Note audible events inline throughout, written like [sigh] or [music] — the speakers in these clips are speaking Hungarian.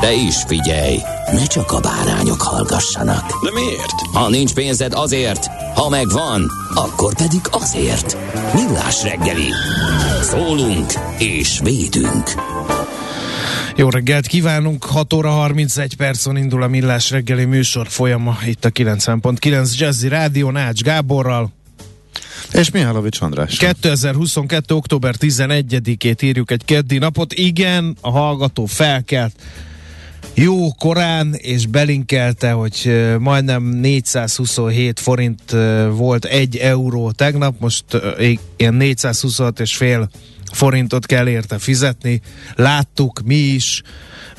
De is figyelj, ne csak a bárányok hallgassanak. De miért? Ha nincs pénzed azért, ha megvan, akkor pedig azért. Millás reggeli. Szólunk és védünk. Jó reggelt kívánunk, 6 óra 31 percon indul a Millás reggeli műsor folyama itt a 90.9 Jazzy Rádió Nács Gáborral. És Mihálovics András. 2022. október 11-ét írjuk egy keddi napot. Igen, a hallgató felkelt jó korán, és belinkelte, hogy majdnem 427 forint volt egy euró tegnap, most ilyen 426 és fél forintot kell érte fizetni. Láttuk mi is,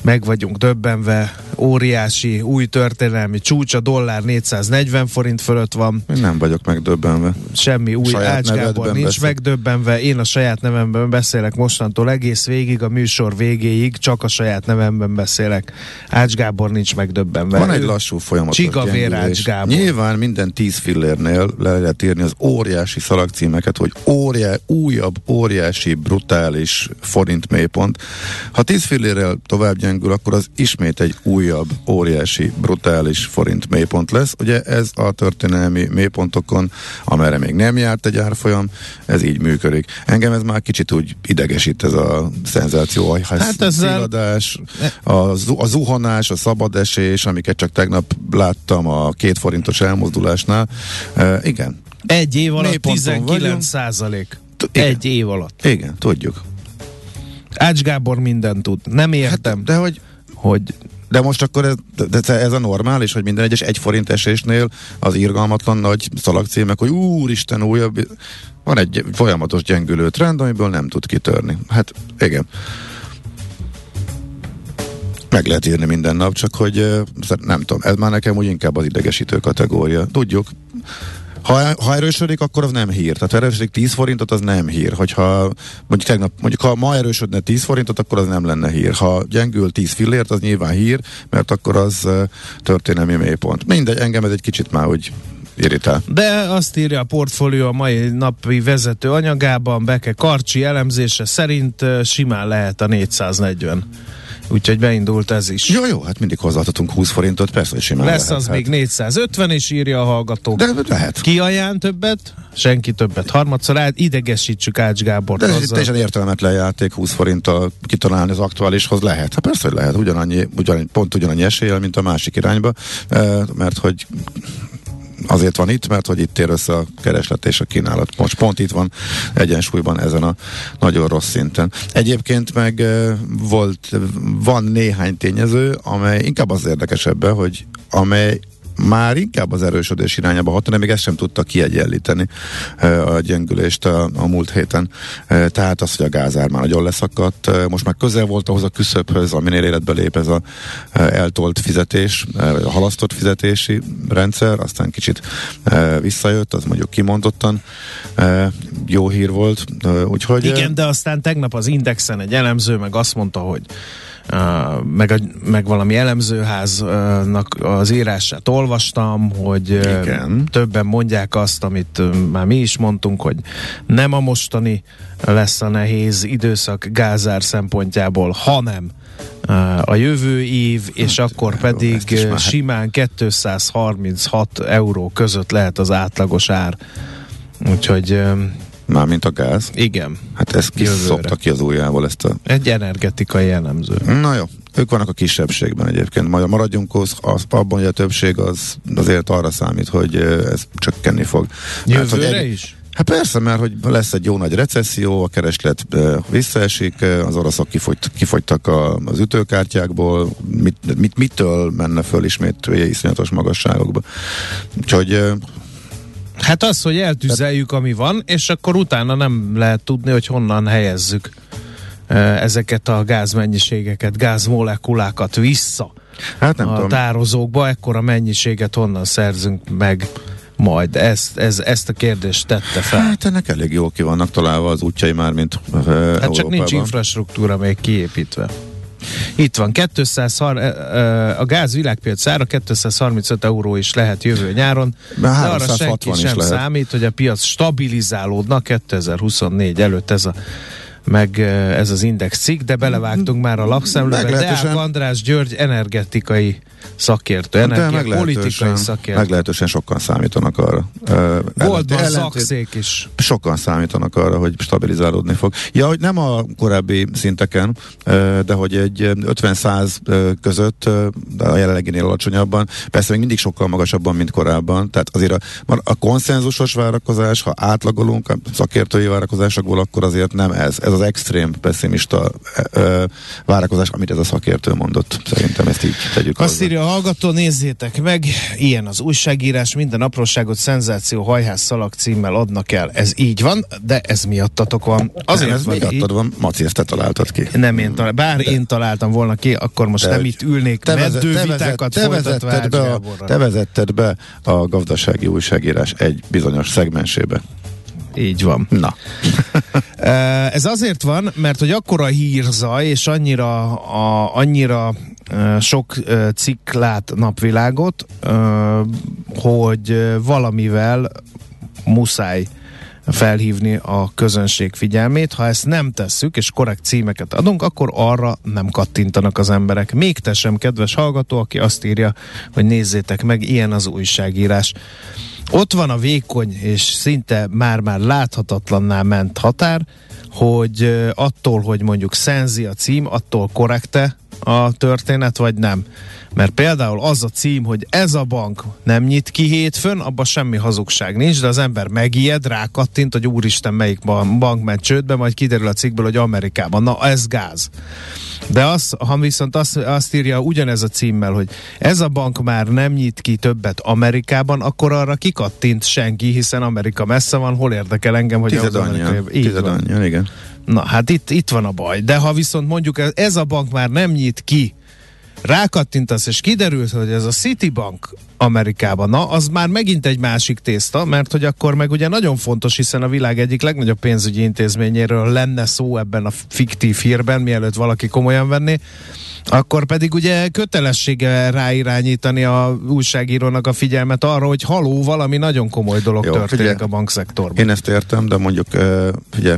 meg vagyunk döbbenve, óriási új történelmi csúcs, a dollár 440 forint fölött van. Én nem vagyok megdöbbenve. Semmi új Ács Gábor nincs beszél. megdöbbenve, én a saját nevemben beszélek mostantól egész végig, a műsor végéig csak a saját nevemben beszélek. Ács Gábor nincs megdöbbenve. Van egy lassú folyamat. Csigavér Ács Gábor. Nyilván minden 10 fillérnél le lehet írni az óriási szalagcímeket, hogy óriá, újabb, óriási, brutális forint mélypont. Ha 10 fillérrel tovább gyengül, akkor az ismét egy újabb, óriási, brutális forint mélypont lesz. Ugye ez a történelmi mélypontokon, amerre még nem járt egy árfolyam, ez így működik. Engem ez már kicsit úgy idegesít ez a szenzáció, hát ezzel... a, a zuhanás, a szabadesés, amiket csak tegnap láttam a két forintos elmozdulásnál. E, igen. Egy év alatt 19 százalék. Egy év alatt. Igen, tudjuk. Ács Gábor mindent tud. Nem értem. Hát, de hogy... hogy de most akkor ez, de ez a normális, hogy minden egyes egy forint esésnél az irgalmatlan nagy szalagcímek, hogy úristen újabb, van egy folyamatos gyengülő trend, amiből nem tud kitörni. Hát igen. Meg lehet írni minden nap, csak hogy nem tudom, ez már nekem úgy inkább az idegesítő kategória. Tudjuk, ha, ha erősödik, akkor az nem hír. Tehát ha erősödik 10 forintot, az nem hír. Hogyha mondjuk tegnap, mondjuk ha ma erősödne 10 forintot, akkor az nem lenne hír. Ha gyengül 10 fillért, az nyilván hír, mert akkor az történelmi mélypont. Mindegy, engem ez egy kicsit már úgy irritál. De azt írja a portfólió a mai napi vezető anyagában, Beke Karcsi elemzése szerint simán lehet a 440. Úgyhogy beindult ez is. Jó, jó, hát mindig hozzáadhatunk 20 forintot, persze, hogy simán Lesz lehet, az hát. még 450 is írja a hallgató. De lehet. Ki ajánl többet? Senki többet. Harmadszor át, idegesítsük Ács Gábor. De ez teljesen értelmetlen játék 20 forinttal kitalálni az aktuálishoz lehet. Hát persze, hogy lehet. Ugyanannyi, ugyan, pont ugyanannyi eséllyel, mint a másik irányba, mert hogy azért van itt, mert hogy itt ér össze a kereslet és a kínálat. Most pont itt van egyensúlyban ezen a nagyon rossz szinten. Egyébként meg volt, van néhány tényező, amely inkább az érdekesebben, hogy amely már inkább az erősödés irányába hat, de még ezt sem tudta kiegyenlíteni a gyengülést a, a múlt héten. Tehát az, hogy a gázár már nagyon leszakadt, most már közel volt ahhoz a küszöbhöz, aminél életbe lép ez a eltolt fizetés, a halasztott fizetési rendszer, aztán kicsit visszajött, az mondjuk kimondottan jó hír volt. Úgyhogy, Igen, de aztán tegnap az Indexen egy elemző meg azt mondta, hogy meg, a, meg valami elemzőháznak az írását olvastam, hogy Igen. többen mondják azt, amit már mi is mondtunk, hogy nem a mostani lesz a nehéz időszak gázár szempontjából, hanem a jövő év, és hát, akkor pedig simán 236 euró között lehet az átlagos ár. Úgyhogy Mármint a gáz? Igen. Hát ez ki szopta ki az ujjával ezt a... Egy energetikai jellemző. Na jó. ők vannak a kisebbségben egyébként. Majd maradjunk az, az, abban, hogy a többség az azért arra számít, hogy ez csökkenni fog. Jövőre Mert, hogy is? Hát persze, mert hogy lesz egy jó nagy recesszió, a kereslet visszaesik, az oroszok kifogy, kifogytak a, az ütőkártyákból, mit, mit, mitől menne föl ismét iszonyatos magasságokba. Úgyhogy Hát az, hogy eltüzeljük, ami van, és akkor utána nem lehet tudni, hogy honnan helyezzük ezeket a gázmennyiségeket, gázmolekulákat vissza hát nem a tudom. tározókba, ekkora mennyiséget honnan szerzünk meg majd. Ezt, ez, ezt a kérdést tette fel. Hát ennek elég jól ki vannak találva az útjai már, mint uh, Hát Európában. csak nincs infrastruktúra még kiépítve. Itt van, 230, a gáz világpiac ára 235 euró is lehet jövő nyáron, de arra 360 senki sem lehet. számít, hogy a piac stabilizálódna 2024 előtt ez a meg ez az index cikk, de belevágtunk már a lapszemlébe. Deák András György energetikai szakértő, energia, politikai szakértő. meglehetősen sokan számítanak arra. Goldman ellentét- szakszék is. sokan számítanak arra, hogy stabilizálódni fog. Ja, hogy nem a korábbi szinteken, de hogy egy ö, 50-100 ö, között, de a jelenleginél alacsonyabban, persze még mindig sokkal magasabban, mint korábban. Tehát azért a, a konszenzusos várakozás, ha átlagolunk a szakértői várakozásokból, akkor azért nem ez. Ez az extrém pessimista várakozás, amit ez a szakértő mondott. Szerintem ezt így tegyük Azt. Írja a hallgató, nézzétek meg, ilyen az újságírás, minden apróságot szenzáció hajház szalag címmel adnak el. Ez így van, de ez miattatok van. Azért ez van így. miattad van, Maci, ezt te találtad ki. Nem én találtam, bár de. én találtam volna ki, akkor most De nem itt ülnék te, meddő te, vezet, vitákat te, vezetted be a, te vezetted be a gazdasági újságírás egy bizonyos szegmensébe. Így van. Na, [laughs] Eh, Ez azért van, mert hogy akkora hírzaj, és annyira, a, annyira sok cikk lát napvilágot, hogy valamivel muszáj felhívni a közönség figyelmét. Ha ezt nem tesszük, és korrekt címeket adunk, akkor arra nem kattintanak az emberek. Még te sem, kedves hallgató, aki azt írja, hogy nézzétek meg, ilyen az újságírás. Ott van a vékony, és szinte már-már láthatatlanná ment határ, hogy attól, hogy mondjuk szenzi a cím, attól korrekte a történet, vagy nem. Mert például az a cím, hogy ez a bank nem nyit ki hétfőn, abban semmi hazugság nincs, de az ember megijed, rákattint, hogy úristen, melyik ban- bank ment csődbe, majd kiderül a cikkből, hogy Amerikában. Na, ez gáz. De az, ha viszont azt, azt írja ugyanez a címmel, hogy ez a bank már nem nyit ki többet Amerikában, akkor arra kikattint senki, hiszen Amerika messze van, hol érdekel engem, hogy tized az amerikai... Így Tized van. annyian, igen. Na, hát itt, itt van a baj. De ha viszont mondjuk ez, ez a bank már nem nyit ki, rákattintasz, és kiderült, hogy ez a Citibank Amerikában, na, az már megint egy másik tészta, mert hogy akkor meg ugye nagyon fontos, hiszen a világ egyik legnagyobb pénzügyi intézményéről lenne szó ebben a fiktív hírben, mielőtt valaki komolyan venné, akkor pedig ugye kötelessége ráirányítani a újságírónak a figyelmet arra, hogy haló, valami nagyon komoly dolog Jó, történik figyelj. a bankszektorban. Én ezt értem, de mondjuk, ugye,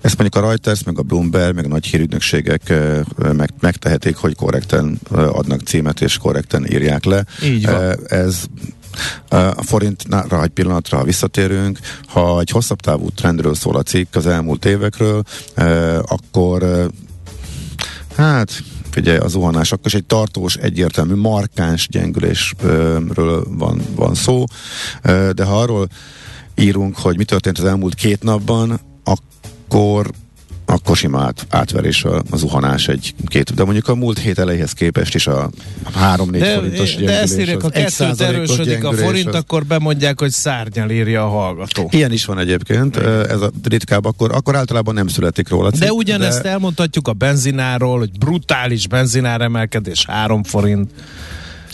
ezt mondjuk a Reuters, meg a Bloomberg, meg a nagy hírügynökségek meg, megtehetik, hogy korrekten adnak címet, és korrekten írják le. Így van. Ez a forintnál egy pillanatra, ha visszatérünk, ha egy hosszabb távú trendről szól a cikk az elmúlt évekről, akkor hát figyelj, az zuhanás, akkor is egy tartós, egyértelmű, markáns gyengülésről van, van szó, de ha arról írunk, hogy mi történt az elmúlt két napban, akkor akkor sima át, átverés a, a zuhanás egy-két. De mondjuk a múlt hét elejéhez képest is a 3-4 De, forintos de gyengülés. ezt írják, ha kettőt erősödik a forint, az- akkor bemondják, hogy szárnyal írja a hallgató. Ilyen is van egyébként, ez a ritkább, akkor, akkor általában nem születik róla cikk, De ugyanezt elmondhatjuk a benzináról, hogy brutális benzinár emelkedés 3 forint.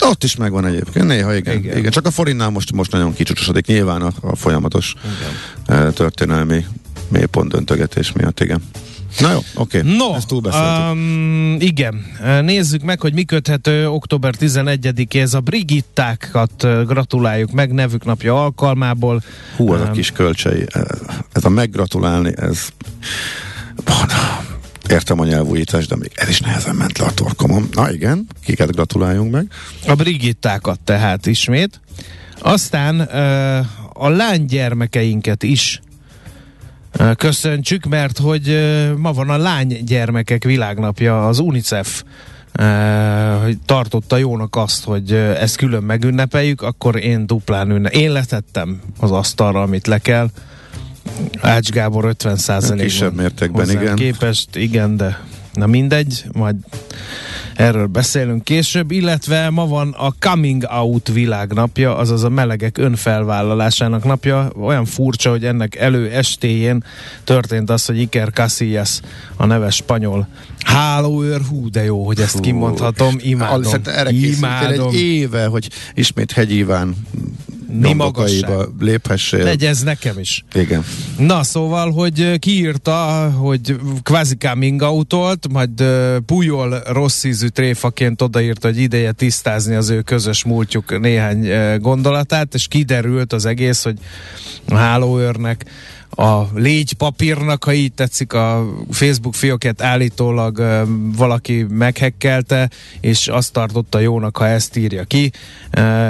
Ott is megvan egyébként, néha igen. Igen. igen. igen. Csak a forintnál most, most nagyon kicsúcsosodik, nyilván a, a folyamatos igen. történelmi mélypont döntögetés miatt, igen. Na jó, oké, okay. No, ezt um, igen. Nézzük meg, hogy mi köthető október 11-éhez. A Brigittákat gratuláljuk meg nevük napja alkalmából. Hú, a Um, kis kölcsei, ez a meggratulálni, ez értem a nyelvújítás, de még ez is nehezen ment le a torkomon. Na igen, kiket gratuláljunk meg. A Brigittákat tehát ismét. Aztán ö, a lánygyermekeinket is köszöntsük, mert hogy ma van a lány gyermekek világnapja, az UNICEF hogy tartotta jónak azt, hogy ezt külön megünnepeljük, akkor én duplán ünne. Én letettem az asztalra, amit le kell. Ács Gábor 50 százalékban. Kisebb mértékben, igen. Képest, igen, de na mindegy, majd erről beszélünk később, illetve ma van a Coming Out világnapja, azaz a melegek önfelvállalásának napja. Olyan furcsa, hogy ennek elő estéjén történt az, hogy Iker Casillas, a neves spanyol hálóőr, hú, de jó, hogy ezt kimondhatom, imádom. Erre imádom. egy éve, hogy ismét Hegyíván mi magasság. léphessél. Legy ez nekem is. Igen. Na, szóval, hogy kiírta, hogy kvázi coming out majd Pujol rossz ízű tréfaként odaírta, hogy ideje tisztázni az ő közös múltjuk néhány gondolatát, és kiderült az egész, hogy a hálóőrnek a légy papírnak, ha így tetszik, a Facebook fióket állítólag valaki meghekkelte, és azt tartotta jónak, ha ezt írja ki.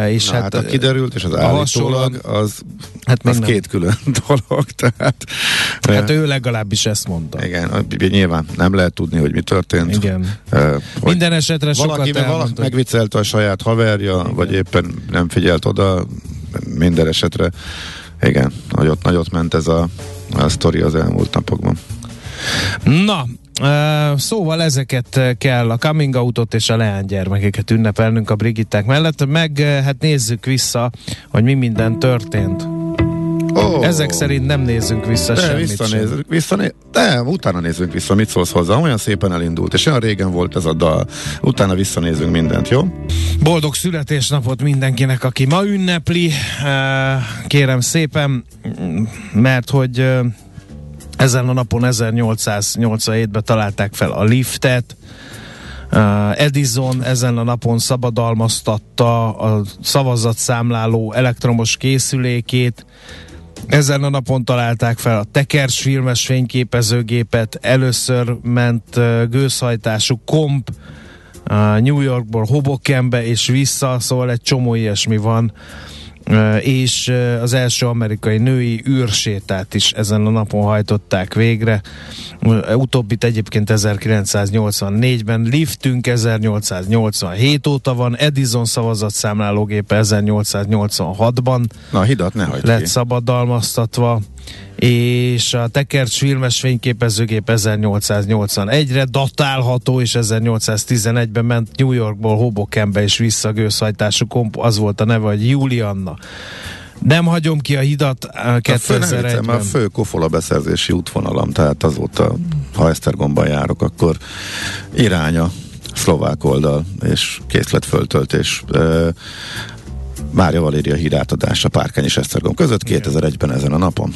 És Na, hát, hát kiderült, és az állítólag az, hát az két külön [laughs] dolog. Tehát, hát ő legalábbis ezt mondta. Igen, nyilván nem lehet tudni, hogy mi történt. Igen. Uh, Minden esetre valaki, sokat. Valaki megviccelte a saját haverja, Igen. vagy éppen nem figyelt oda, minden esetre igen, nagyot, nagyot ment ez a, a sztori az elmúlt napokban. Na, szóval ezeket kell a coming outot és a leánygyermekeket ünnepelnünk a Brigitták mellett, meg hát nézzük vissza, hogy mi minden történt. Oh. Ezek szerint nem nézzünk vissza de, semmit visszanézzük, visszané- de, utána nézzünk vissza, mit szólsz hozzá. Olyan szépen elindult, és olyan régen volt ez a dal. Utána visszanézünk mindent, jó? Boldog születésnapot mindenkinek, aki ma ünnepli. Kérem szépen, mert hogy ezen a napon 1887-ben találták fel a liftet, Edison ezen a napon szabadalmaztatta a szavazatszámláló elektromos készülékét, ezen a napon találták fel a tekers filmes fényképezőgépet, először ment gőzhajtású komp New Yorkból Hobokenbe és vissza, szóval egy csomó ilyesmi van és az első amerikai női űrsétát is ezen a napon hajtották végre. Utóbbit egyébként 1984-ben, liftünk 1887 óta van, Edison szavazatszámlálógépe 1886-ban. Na, hidat ne hagyd Lett ki. szabadalmaztatva és a Tekercs filmes fényképezőgép 1881-re datálható, és 1811-ben ment New Yorkból Hobokenbe és vissza gőzhajtású komp, az volt a neve, hogy Julianna. Nem hagyom ki a hidat 2001-ben. A fő kofola beszerzési útvonalam, tehát azóta, ha Esztergomban járok, akkor iránya szlovák oldal, és készletföltöltés. Mária Valéria hírátadása Párkány és Esztergom között 2001-ben ezen a napon.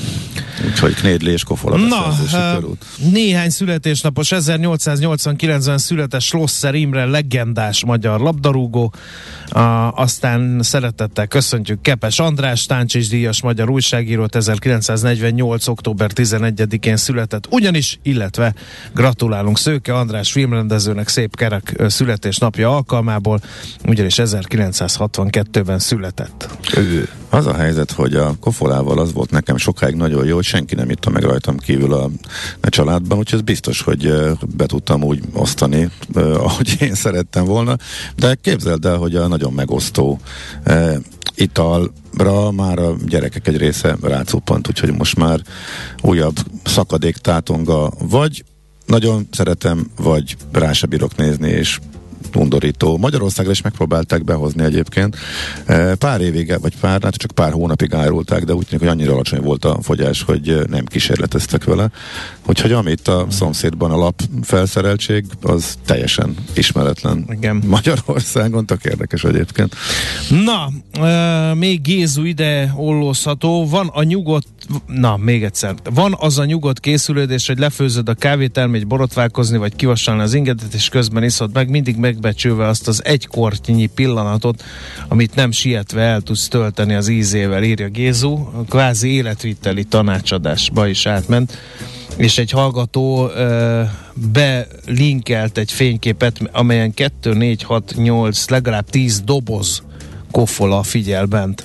Úgyhogy Knédli és Kofola Na, uh, néhány születésnapos 1889-ben született Slosser Imre legendás magyar labdarúgó, uh, aztán szeretettel köszöntjük Kepes András, Táncsis díjas magyar újságírót. 1948. október 11-én született ugyanis, illetve gratulálunk Szőke András filmrendezőnek szép kerek születésnapja alkalmából, ugyanis 1962-ben született született. Az a helyzet, hogy a kofolával az volt nekem sokáig nagyon jó, hogy senki nem itta meg rajtam kívül a, a családban, úgyhogy ez biztos, hogy be tudtam úgy osztani, ahogy én szerettem volna, de képzeld el, hogy a nagyon megosztó italra már a gyerekek egy része rácuppant, úgyhogy most már újabb szakadék tátonga, vagy nagyon szeretem, vagy rá se bírok nézni, és undorító. Magyarországra is megpróbálták behozni egyébként. E, pár évig, vagy pár, hát csak pár hónapig árulták, de úgy tűnik, hogy annyira alacsony volt a fogyás, hogy nem kísérleteztek vele. Úgyhogy amit a szomszédban a lap felszereltség, az teljesen ismeretlen Igen. Magyarországon, tök érdekes egyébként. Na, e, még Gézu ide ollózható, van a nyugodt na, még egyszer, van az a nyugodt készülődés, hogy lefőzöd a kávét, elmegy borotválkozni, vagy kivassalni az ingedet, és közben iszod meg, mindig megbecsülve azt az egy kortnyi pillanatot, amit nem sietve el tudsz tölteni az ízével, írja Gézu, a kvázi életvitteli tanácsadásba is átment. És egy hallgató ö, belinkelt egy fényképet, amelyen 2, 4, 6, 8, legalább 10 doboz kofola figyel bent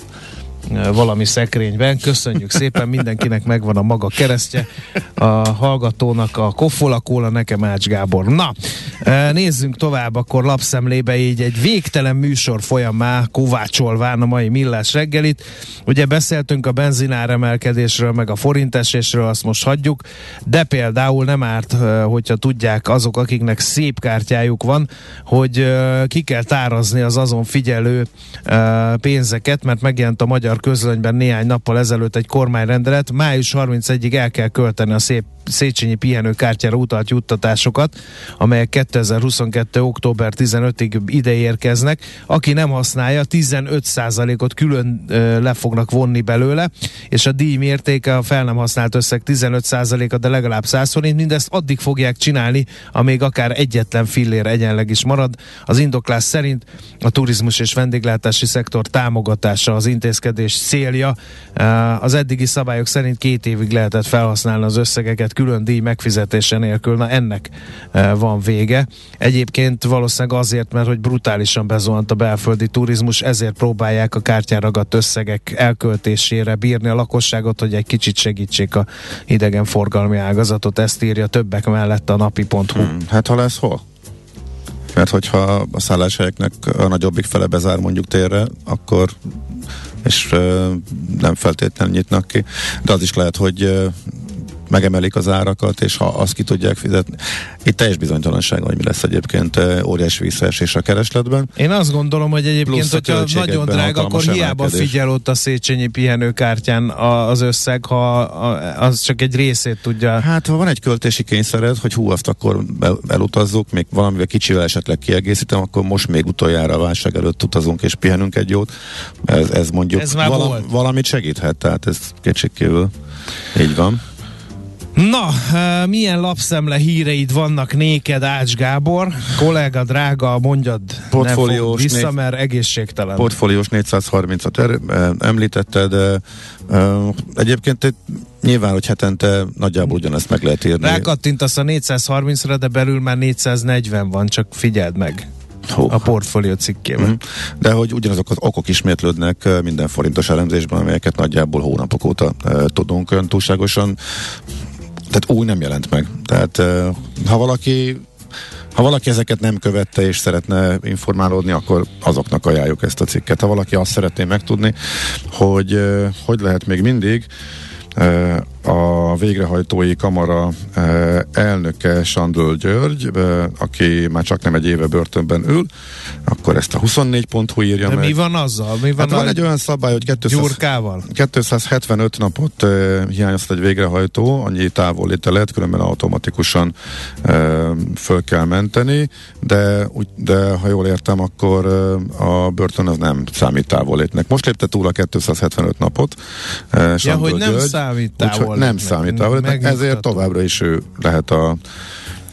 valami szekrényben. Köszönjük szépen, mindenkinek megvan a maga keresztje, a hallgatónak a koffolakóla, nekem Ács Gábor. Na, nézzünk tovább, akkor lapszemlébe így egy végtelen műsor folyamá kovácsolván a mai millás reggelit. Ugye beszéltünk a benzináremelkedésről, meg a forintesésről, azt most hagyjuk, de például nem árt, hogyha tudják azok, akiknek szép kártyájuk van, hogy ki kell tárazni az azon figyelő pénzeket, mert megjelent a magyar közlönyben néhány nappal ezelőtt egy kormányrendelet, május 31-ig el kell költeni a szép Széchenyi pihenőkártyára utalt juttatásokat, amelyek 2022. október 15-ig ide érkeznek. Aki nem használja, 15%-ot külön ö, le fognak vonni belőle, és a díj mértéke a fel nem használt összeg 15%-a, de legalább 100 forint. Mindezt addig fogják csinálni, amíg akár egyetlen fillér egyenleg is marad. Az indoklás szerint a turizmus és vendéglátási szektor támogatása az intézkedés célja. Az eddigi szabályok szerint két évig lehetett felhasználni az összegeket külön díj megfizetése nélkül, na ennek van vége. Egyébként valószínűleg azért, mert hogy brutálisan bezuhant a belföldi turizmus, ezért próbálják a kártyán ragadt összegek elköltésére bírni a lakosságot, hogy egy kicsit segítsék a idegenforgalmi ágazatot. Ezt írja többek mellett a napi.hu. Hmm, hát ha lesz hol? Mert hogyha a szálláshelyeknek a nagyobbik fele bezár mondjuk térre, akkor és nem feltétlenül nyitnak ki. De az is lehet, hogy megemelik az árakat, és ha azt ki tudják fizetni. Itt teljes bizonytalanság, hogy mi lesz egyébként óriási visszaesés a keresletben. Én azt gondolom, hogy egyébként, hogyha nagyon drága, akkor hiába figyel ott a Széchenyi pihenőkártyán az összeg, ha az csak egy részét tudja. Hát, ha van egy költési kényszered, hogy hú, azt akkor elutazzuk, még valamivel kicsivel esetleg kiegészítem, akkor most még utoljára a válság előtt utazunk és pihenünk egy jót. Ez, ez mondjuk ez vala, valamit segíthet, tehát ez kétségkívül így van. Na, milyen lapszemle híreid vannak néked, Ács Gábor? Kollega, drága, mondjad, portfóliós nem vissza, négy, mert egészségtelen. Portfóliós 430-at er, említetted. Egyébként nyilván, hogy hetente nagyjából ugyanezt meg lehet írni. Rákattintasz a 430-ra, de belül már 440 van, csak figyeld meg. Hó. a portfólió cikkében. Mm-hmm. De hogy ugyanazok az okok ismétlődnek minden forintos elemzésben, amelyeket nagyjából hónapok óta e, tudunk túlságosan tehát új nem jelent meg. Tehát ha valaki ha valaki ezeket nem követte és szeretne informálódni, akkor azoknak ajánljuk ezt a cikket. Ha valaki azt szeretné megtudni, hogy hogy lehet még mindig a végrehajtói kamara elnöke Sandöl György, aki már csak nem egy éve börtönben ül, akkor ezt a 24.hu írja De meg. mi van azzal? Mi van, hát van egy olyan szabály, hogy 200, 275 napot hiányoztat egy végrehajtó, annyi távolléte lehet, különben automatikusan föl kell menteni, de, de ha jól értem, akkor a börtön az nem számít távollétnek. Most lépte túl a 275 napot. ja, hogy nem György, számít távol távollétnek. Nem számít távollétnek, ezért továbbra is ő lehet a,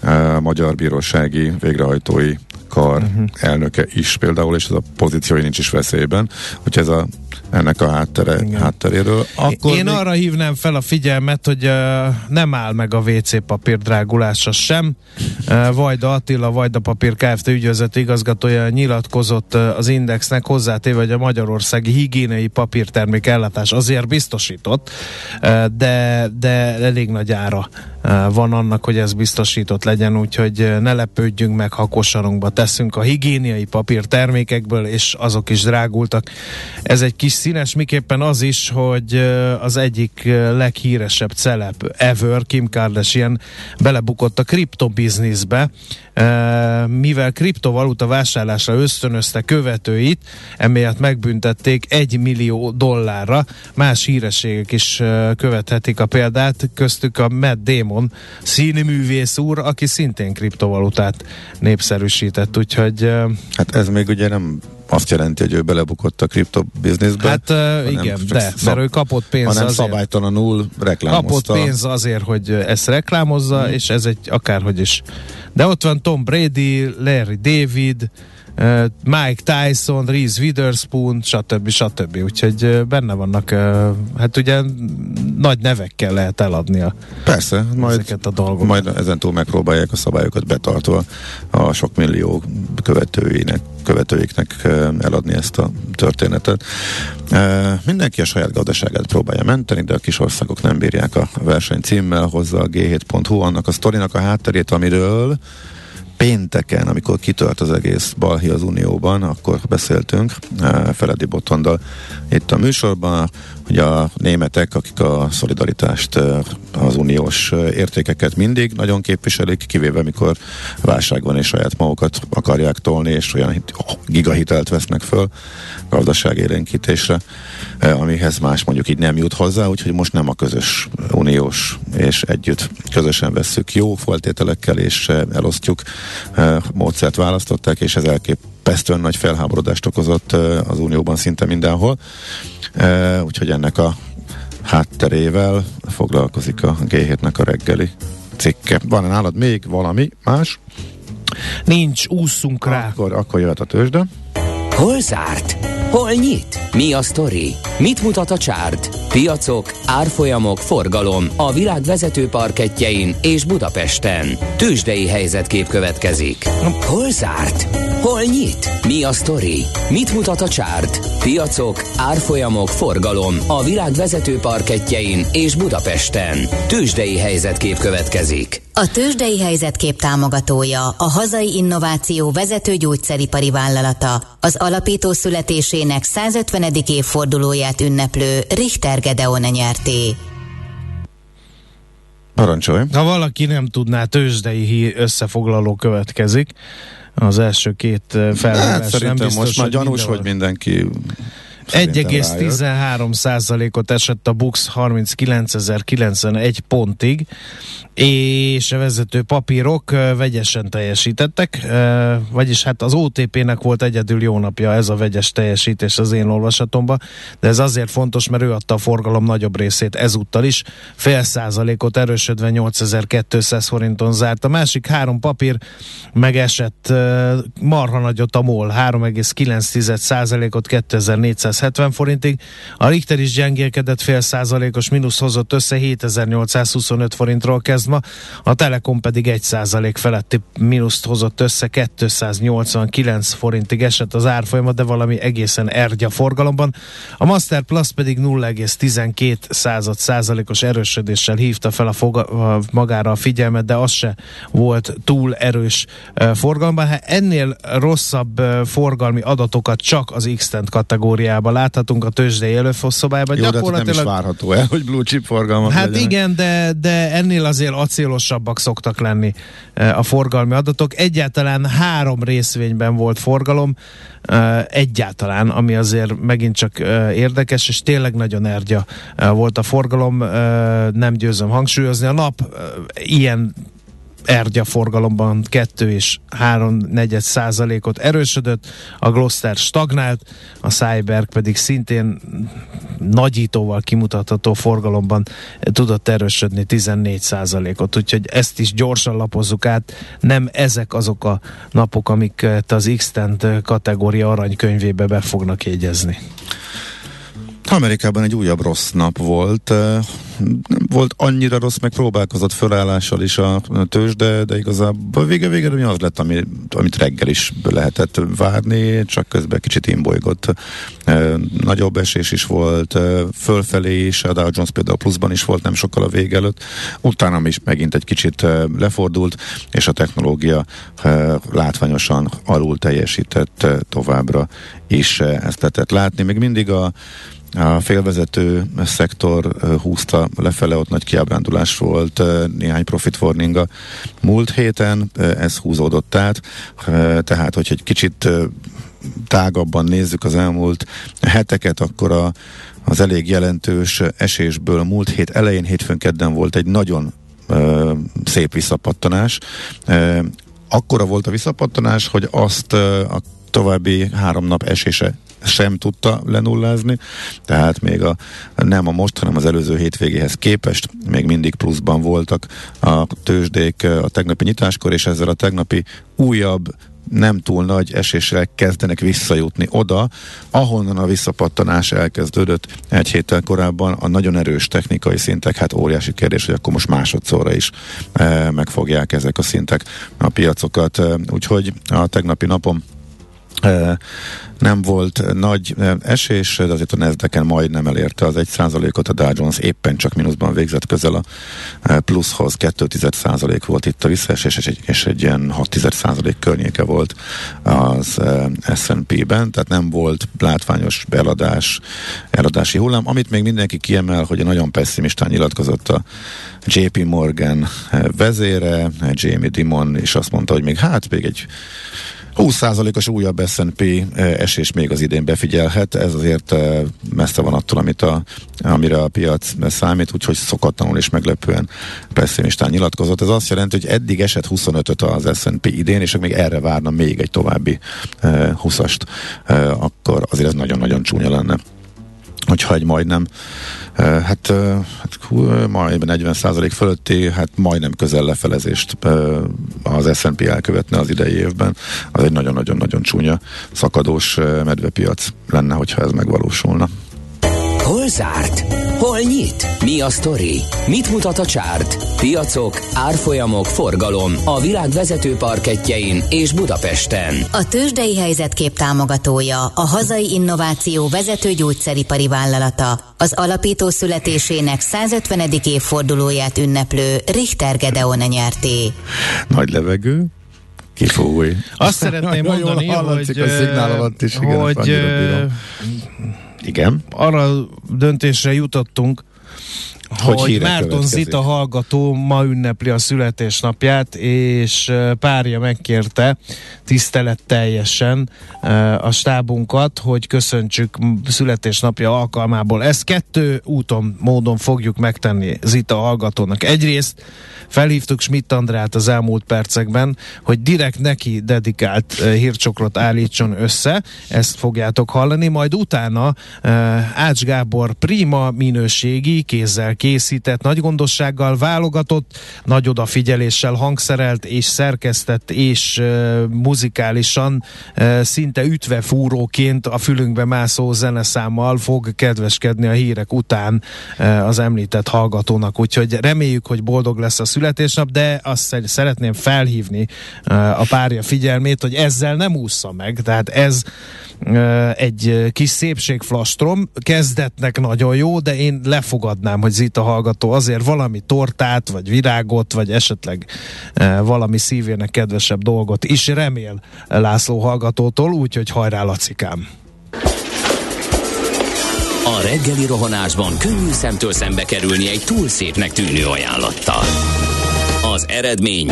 a Magyar Bírósági Végrehajtói Kar uh-huh. elnöke is például, és ez a pozíciója nincs is veszélyben. Hogyha ez a ennek a háttere, hátteréről. Akkor Én még... arra hívnám fel a figyelmet, hogy uh, nem áll meg a WC papír drágulása sem. Uh, Vajda Attila, Vajda Papír Kft. ügyvezető igazgatója nyilatkozott uh, az Indexnek hozzátéve, hogy a magyarországi higiéniai papírtermék ellátás azért biztosított, uh, de, de elég nagy ára uh, van annak, hogy ez biztosított legyen, úgyhogy ne lepődjünk meg, ha kosarunkba teszünk a higiéniai papír termékekből, és azok is drágultak. Ez egy kis színes miképpen az is, hogy az egyik leghíresebb celeb ever, Kim Kardashian belebukott a kriptobizniszbe, mivel kriptovaluta vásárlásra ösztönözte követőit, emiatt megbüntették egy millió dollárra. Más hírességek is követhetik a példát, köztük a Matt Damon színművész úr, aki szintén kriptovalutát népszerűsített, úgyhogy... Hát ez még ugye nem azt jelenti, hogy ő belebukott a kriptobizniszbe. Hát uh, igen, de, szab, mert ő kapott pénzt hanem azért. szabálytalanul reklámozta. Kapott pénz azért, hogy ezt reklámozza, hmm. és ez egy akárhogy is. De ott van Tom Brady, Larry David, Mike Tyson, Reese Witherspoon, stb. stb. Úgyhogy benne vannak, hát ugye nagy nevekkel lehet eladni a, Persze, majd, a dolgokat. Majd ezen túl megpróbálják a szabályokat betartva a sok millió követőinek követőiknek eladni ezt a történetet. Mindenki a saját gazdaságát próbálja menteni, de a kis országok nem bírják a verseny címmel, hozza a g7.hu annak a sztorinak a hátterét, amiről pénteken, amikor kitölt az egész balhi az Unióban, akkor beszéltünk Feledi Botondal itt a műsorban, hogy a németek, akik a szolidaritást, az uniós értékeket mindig nagyon képviselik, kivéve mikor válság van és saját magukat akarják tolni, és olyan gigahitelt vesznek föl gazdaságélénkítésre, amihez más mondjuk így nem jut hozzá, úgyhogy most nem a közös uniós és együtt közösen vesszük jó feltételekkel és elosztjuk módszert választották, és ez elképesztően nagy felháborodást okozott az unióban szinte mindenhol. Úgyhogy ennek a hátterével foglalkozik a G7-nek a reggeli cikke. Van-e nálad még valami más? Nincs, ússzunk rá. Akkor, akkor jöhet a tőzsde. Hol zárt? Hol nyit? Mi a sztori? Mit mutat a csárt? Piacok, árfolyamok, forgalom a világ vezető parketjein és Budapesten. Tősdei helyzetkép következik. Hol zárt? Hol nyit? Mi a sztori? Mit mutat a csárt? Piacok, árfolyamok, forgalom a világ vezető parketjein és Budapesten. Tősdei helyzetkép következik. A tőzsdei helyzetkép támogatója, a hazai innováció vezető gyógyszeripari vállalata, az alapító születésének 150. évfordulóját ünneplő Richter Gedeon nyerté. Parancsolj! Ha valaki nem tudná, tőzsdei összefoglaló következik. Az első két felhívás hát, nem biztos, most már gyanús, hogy mindenki 1,13 százalékot esett a Bux 39.091 pontig, és a vezető papírok vegyesen teljesítettek, vagyis hát az OTP-nek volt egyedül jó napja ez a vegyes teljesítés az én olvasatomban, de ez azért fontos, mert ő adta a forgalom nagyobb részét ezúttal is, fél százalékot erősödve 8200 forinton zárt. A másik három papír megesett marha nagyot a MOL, 3,9 százalékot 2470 forintig, a Richter is gyengélkedett fél százalékos mínusz hozott össze 7825 forintról kezd ma, a Telekom pedig 1% feletti mínuszt hozott össze, 289 forintig esett az árfolyama, de valami egészen ergya forgalomban. A Master Plus pedig 0,12 század százalékos erősödéssel hívta fel a foga, magára a figyelmet, de az se volt túl erős forgalomban. Hát ennél rosszabb forgalmi adatokat csak az x kategóriában láthatunk a tőzsdei előfosszobájában. Jó, Gyakorlatilag... de nem is várható el, hogy blue chip forgalmak Hát legyenek. igen, de, de ennél azért acélosabbak szoktak lenni e, a forgalmi adatok. Egyáltalán három részvényben volt forgalom, e, egyáltalán, ami azért megint csak e, érdekes, és tényleg nagyon ergya volt a forgalom, nem győzöm hangsúlyozni. A nap ilyen Ergya forgalomban 2 és 3 negyed százalékot erősödött, a Gloster stagnált, a Cyberg pedig szintén nagyítóval kimutatható forgalomban tudott erősödni 14 százalékot, úgyhogy ezt is gyorsan lapozzuk át. Nem ezek azok a napok, amiket az x kategória aranykönyvébe be fognak jegyezni. Amerikában egy újabb rossz nap volt. Nem volt annyira rossz, meg próbálkozott fölállással is a tőzs, de, de igazából vége vége az lett, ami, amit reggel is lehetett várni, csak közben kicsit imbolygott. Nagyobb esés is volt, fölfelé is, a Dow Jones például pluszban is volt nem sokkal a vége előtt, utána is megint egy kicsit lefordult, és a technológia látványosan alul teljesített továbbra is ezt lehetett látni. Még mindig a a félvezető szektor húzta lefele, ott nagy kiábrándulás volt, néhány profit warning a múlt héten, ez húzódott át, tehát hogy egy kicsit tágabban nézzük az elmúlt heteket, akkor a, az elég jelentős esésből a múlt hét elején, hétfőn kedden volt egy nagyon ö, szép visszapattanás. Ö, akkora volt a visszapattanás, hogy azt ö, a további három nap esése sem tudta lenullázni, tehát még a, nem a most, hanem az előző hétvégéhez képest még mindig pluszban voltak a tőzsdék a tegnapi nyitáskor, és ezzel a tegnapi újabb nem túl nagy esésre kezdenek visszajutni oda, ahonnan a visszapattanás elkezdődött egy héttel korábban, a nagyon erős technikai szintek, hát óriási kérdés, hogy akkor most másodszorra is e, megfogják ezek a szintek a piacokat. Úgyhogy a tegnapi napon nem volt nagy esés, de azért a nasdaq majdnem elérte az 1%-ot, a Dow Jones éppen csak mínuszban végzett közel a pluszhoz, 2,1% volt itt a visszaesés, és egy, és egy ilyen 6,1% környéke volt az S&P-ben, tehát nem volt látványos beladás, eladási hullám. Amit még mindenki kiemel, hogy nagyon pessimistán nyilatkozott a JP Morgan vezére, Jamie Dimon, és azt mondta, hogy még hát még egy 20%-os újabb S&P eh, esés még az idén befigyelhet, ez azért eh, messze van attól, amit a, amire a piac számít, úgyhogy szokatlanul és meglepően pessimistán nyilatkozott. Ez azt jelenti, hogy eddig esett 25-öt az S&P idén, és még erre várna még egy további 20-ast, eh, akkor azért ez nagyon-nagyon csúnya lenne hogyha egy majdnem, hát, hát majd 40% fölötti, hát majdnem közel lefelezést az S&P elkövetne az idei évben, az egy nagyon-nagyon-nagyon csúnya szakadós medvepiac lenne, hogyha ez megvalósulna. Hol zárt? Hol nyit? Mi a sztori? Mit mutat a csárt? Piacok, árfolyamok, forgalom a világ vezető parketjein és Budapesten. A tőzsdei helyzetkép támogatója, a hazai innováció vezető gyógyszeripari vállalata, az alapító születésének 150. évfordulóját ünneplő Richter Gedeon nyerté. Nagy levegő, kifúj. Azt szeretném mondani, hogy, a is, igen, hogy igen. Arra döntésre jutottunk, hogy, hogy Márton Zita hallgató ma ünnepli a születésnapját, és párja megkérte tiszteletteljesen a stábunkat, hogy köszöntsük születésnapja alkalmából. Ezt kettő úton, módon fogjuk megtenni Zita hallgatónak. Egyrészt felhívtuk Schmidt Andrát az elmúlt percekben, hogy direkt neki dedikált hírcsokrot állítson össze, ezt fogjátok hallani, majd utána Ács Gábor prima minőségi kézzel készített, nagy gondossággal válogatott, nagy odafigyeléssel hangszerelt és szerkesztett és uh, muzikálisan uh, szinte ütve fúróként a fülünkbe mászó zeneszámmal fog kedveskedni a hírek után uh, az említett hallgatónak. Úgyhogy reméljük, hogy boldog lesz a születésnap, de azt szeretném felhívni a párja figyelmét, hogy ezzel nem ússza meg. Tehát ez egy kis szépségflastrom, kezdetnek nagyon jó, de én lefogadnám, hogy Zita hallgató azért valami tortát, vagy virágot, vagy esetleg valami szívének kedvesebb dolgot is remél László hallgatótól, úgyhogy hajrá Lacikám! A reggeli rohanásban könnyű szemtől szembe kerülni egy túl szépnek tűnő ajánlattal. Az eredmény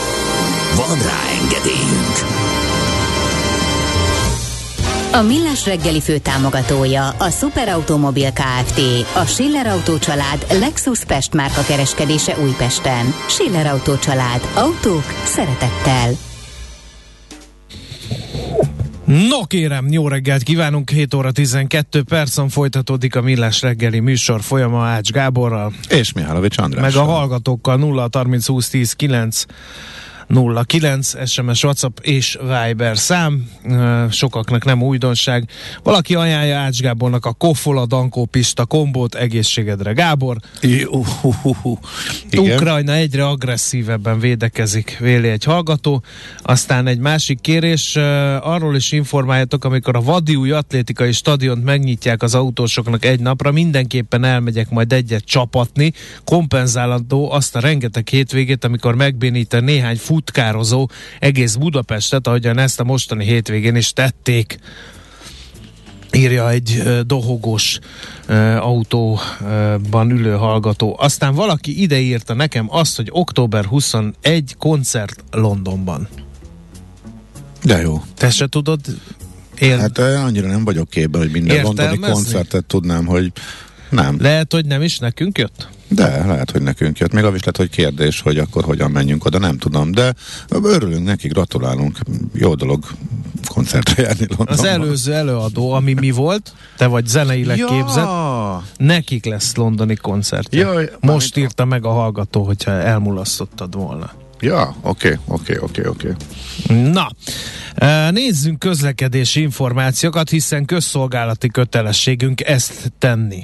Van rá engedélyünk! A Millás reggeli fő támogatója a Superautomobil KFT, a Schiller Auto család Lexus Pest márka kereskedése Újpesten. Schiller Auto család. Autók szeretettel. No kérem, jó reggelt kívánunk, 7 óra 12 percen folytatódik a Millás reggeli műsor folyama Ács Gáborral. És Mihálovics András. Meg a hallgatókkal 0 30 20 10 9 09 SMS, WhatsApp és Viber szám. Sokaknak nem újdonság. Valaki ajánlja Ács Gábornak a Koffola Dankó Pista kombót egészségedre. Gábor, uh, uh. Ukrajna egyre agresszívebben védekezik, véli egy hallgató. Aztán egy másik kérés, arról is informáljatok, amikor a Vadiúj atlétikai stadiont megnyitják az autósoknak egy napra, mindenképpen elmegyek majd egyet csapatni, kompenzálandó azt a rengeteg hétvégét, amikor megbénít néhány fut futkározó egész Budapestet, ahogyan ezt a mostani hétvégén is tették írja egy uh, dohogós uh, autóban ülő hallgató. Aztán valaki ide írta nekem azt, hogy október 21 koncert Londonban. De jó. Te se tudod? Én... Hát annyira nem vagyok képben, hogy minden londoni koncertet tudnám, hogy Nem. Lehet, hogy nem is nekünk jött? De, lehet, hogy nekünk jött. Még az is lehet, hogy kérdés, hogy akkor hogyan menjünk oda, nem tudom. De örülünk neki, gratulálunk. Jó dolog koncertre járni Londonban. Az előző előadó, ami mi volt, te vagy zeneileg ja. képzett, nekik lesz londoni koncertje. Jaj, Most írta meg a hallgató, hogyha elmulasztottad volna. Ja, oké, oké, oké, oké. Na, eh, nézzünk közlekedési információkat, hiszen közszolgálati kötelességünk ezt tenni.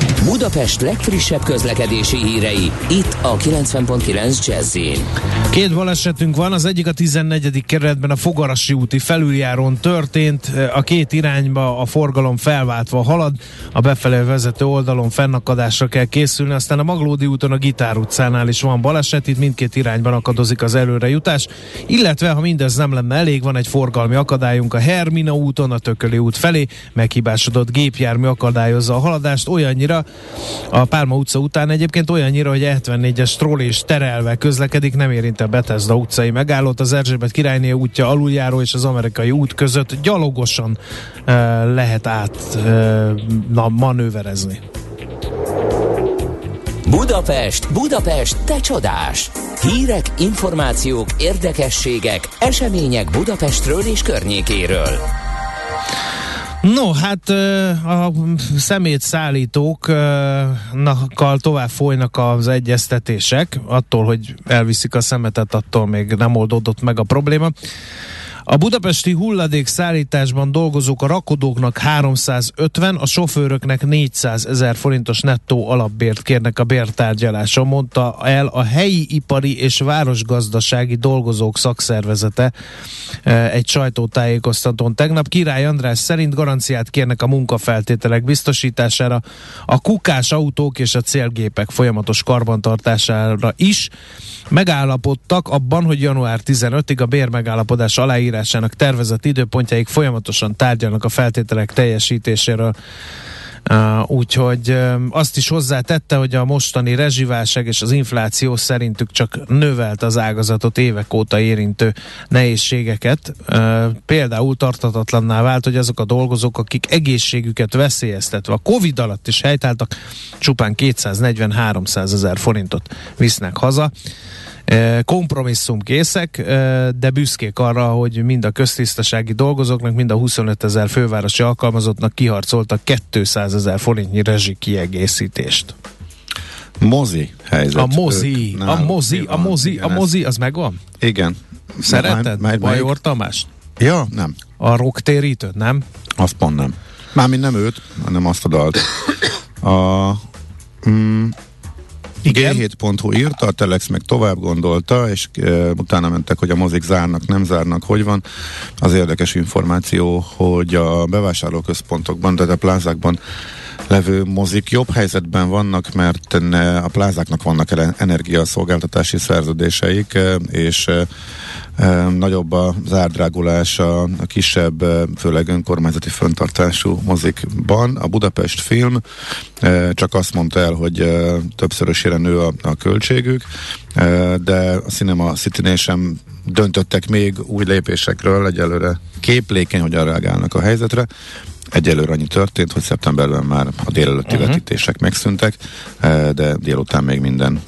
Budapest legfrissebb közlekedési hírei, itt a 90.9 jazz Két balesetünk van, az egyik a 14. kerületben a Fogarasi úti felüljárón történt, a két irányba a forgalom felváltva halad, a befelé vezető oldalon fennakadásra kell készülni, aztán a Maglódi úton a Gitár utcánál is van baleset, itt mindkét irányban akadozik az előrejutás, illetve ha mindez nem lenne elég, van egy forgalmi akadályunk a Hermina úton, a Tököli út felé, meghibásodott gépjármű akadályozza a haladást olyannyira, a Pálma utca után egyébként olyannyira, hogy 74-es troll és terelve közlekedik, nem érint a Bethesda utcai megállót, az Erzsébet királyné útja aluljáró és az amerikai út között gyalogosan uh, lehet át uh, na, manőverezni. Budapest, Budapest, te csodás! Hírek, információk, érdekességek, események Budapestről és környékéről. No, hát a szemétszállítókkal tovább folynak az egyeztetések, attól, hogy elviszik a szemetet, attól még nem oldódott meg a probléma. A budapesti hulladék szállításban dolgozók a rakodóknak 350, a sofőröknek 400 ezer forintos nettó alapbért kérnek a bértárgyaláson, mondta el a helyi ipari és városgazdasági dolgozók szakszervezete eh, egy sajtótájékoztatón tegnap. Király András szerint garanciát kérnek a munkafeltételek biztosítására, a kukás autók és a célgépek folyamatos karbantartására is. Megállapodtak abban, hogy január 15-ig a bérmegállapodás aláírásának tervezett időpontjáig folyamatosan tárgyalnak a feltételek teljesítéséről. Uh, úgyhogy uh, azt is hozzátette, hogy a mostani rezsiválság és az infláció szerintük csak növelt az ágazatot évek óta érintő nehézségeket. Uh, például tartatatlanná vált, hogy azok a dolgozók, akik egészségüket veszélyeztetve a Covid alatt is helytáltak, csupán 240-300 ezer forintot visznek haza kompromisszumkészek, de büszkék arra, hogy mind a köztisztasági dolgozóknak, mind a 25 ezer fővárosi alkalmazottnak kiharcoltak 200 ezer forintnyi rezsi kiegészítést. Mozi helyzet. A mozi, ők, a mozi, a mozi, a mozi, az megvan? Igen. Szereted? Már, Bajor Tamást? Ja, nem. A rocktérítőt, nem? Azt pont nem. Mármint nem őt, hanem azt a dalt. A, mm, igen. G7.hu írta, a Telex meg tovább gondolta, és e, utána mentek, hogy a mozik zárnak, nem zárnak, hogy van. Az érdekes információ, hogy a bevásárlóközpontokban, tehát a plázákban levő mozik jobb helyzetben vannak, mert a plázáknak vannak energiaszolgáltatási szerződéseik, és nagyobb az árdrágulás a, a kisebb, főleg önkormányzati föntartású mozikban. A Budapest film csak azt mondta el, hogy többszörösére nő a, a költségük, de a Cinema city sem döntöttek még új lépésekről, egyelőre képlékeny, hogyan reagálnak a helyzetre. Egyelőre annyi történt, hogy szeptemberben már a délelőtti uh-huh. vetítések megszűntek, de délután még minden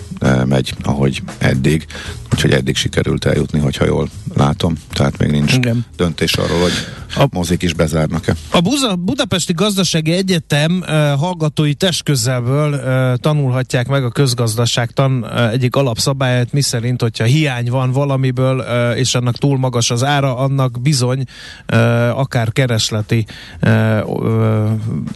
megy, ahogy eddig. Úgyhogy eddig sikerült eljutni, hogyha jól látom. Tehát még nincs Igen. döntés arról, hogy a mozik is bezárnak-e. A Buza, Budapesti Gazdasági Egyetem uh, hallgatói testközelből uh, tanulhatják meg a közgazdaságtan uh, egyik alapszabályát, miszerint, hogyha hiány van valamiből, uh, és annak túl magas az ára, annak bizony uh, akár keresleti uh,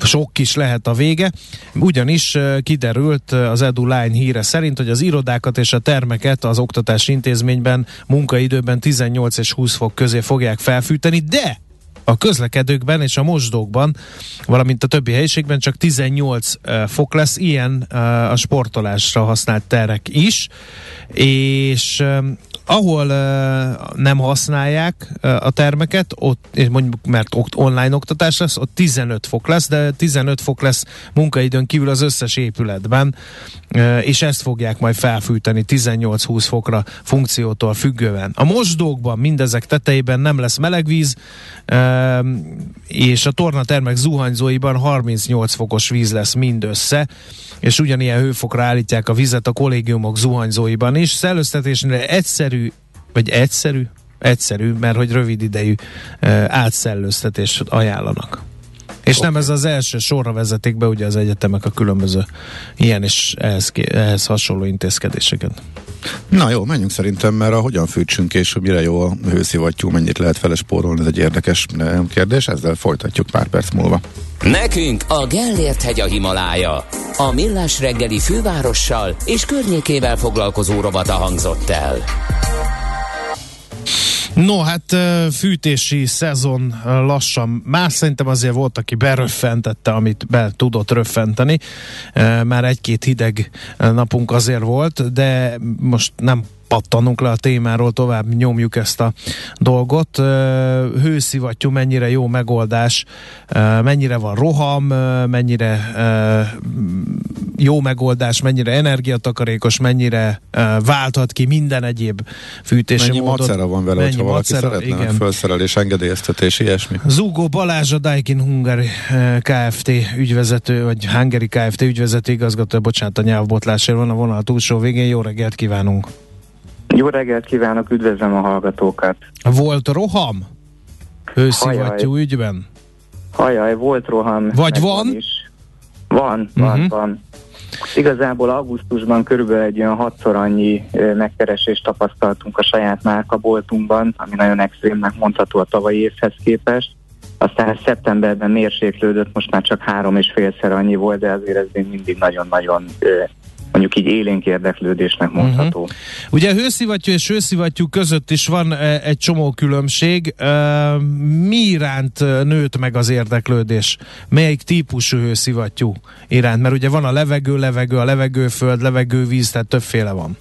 sok is lehet a vége. Ugyanis kiderült az Edu Line híre szerint, hogy az irodákat és a termeket az oktatási intézményben munkaidőben 18 és 20 fok közé fogják felfűteni, de a közlekedőkben és a mosdókban, valamint a többi helyiségben csak 18 fok lesz, ilyen a sportolásra használt terek is, és ahol uh, nem használják uh, a termeket, ott, és mondjuk mert ott online oktatás lesz, ott 15 fok lesz, de 15 fok lesz munkaidőn kívül az összes épületben, uh, és ezt fogják majd felfűteni 18-20 fokra funkciótól függően. A mosdókban mindezek tetejében nem lesz melegvíz, uh, és a tornatermek zuhanyzóiban 38 fokos víz lesz mindössze, és ugyanilyen hőfokra állítják a vizet a kollégiumok zuhanyzóiban is. Szellőztetésnél egyszerű, vagy egyszerű, egyszerű, mert hogy rövid idejű átszellőztetést ajánlanak. És okay. nem ez az első sorra vezetik be ugye az egyetemek a különböző ilyen és ehhez, ehhez hasonló intézkedéseket. Na jó, menjünk szerintem, mert a hogyan fűtsünk és mire jó a hőszivattyú, mennyit lehet felespórolni, ez egy érdekes kérdés, ezzel folytatjuk pár perc múlva. Nekünk a Gellért hegy a Himalája. A Millás reggeli fővárossal és környékével foglalkozó rovata hangzott el. No, hát fűtési szezon lassan. Más szerintem azért volt, aki beröffentette, amit be tudott röffenteni. Már egy-két hideg napunk azért volt, de most nem pattanunk le a témáról, tovább nyomjuk ezt a dolgot. Hőszivattyú mennyire jó megoldás, mennyire van roham, mennyire jó megoldás, mennyire energiatakarékos, mennyire válthat ki minden egyéb fűtési Mennyi módot. macera van vele, hogyha valaki macera, szeretne, igen. felszerelés, engedélyeztetés, ilyesmi. Zúgó Balázs a Daikin Hungary Kft. ügyvezető, vagy Hungary Kft. ügyvezető igazgató, bocsánat a nyelvbotlásért van a vonal túlsó végén, jó reggelt kívánunk! Jó reggelt kívánok, üdvözlöm a hallgatókat. Volt roham? Hőszivattyú ügyben? Hajaj, volt roham. Vagy van? Is. Van, van, uh-huh. van. Igazából augusztusban körülbelül egy olyan hatszor annyi megkeresést tapasztaltunk a saját márkaboltunkban, ami nagyon extrémnek mondható a tavalyi évhez képest. Aztán szeptemberben mérséklődött, most már csak három és félszer annyi volt, de azért ez még mindig nagyon-nagyon mondjuk így élénk érdeklődésnek mondható. Uh-huh. Ugye hőszivattyú és hőszivattyú között is van e, egy csomó különbség. E, mi iránt nőtt meg az érdeklődés? Melyik típusú hőszivattyú iránt? Mert ugye van a levegő, levegő, a levegőföld, levegővíz, tehát többféle van.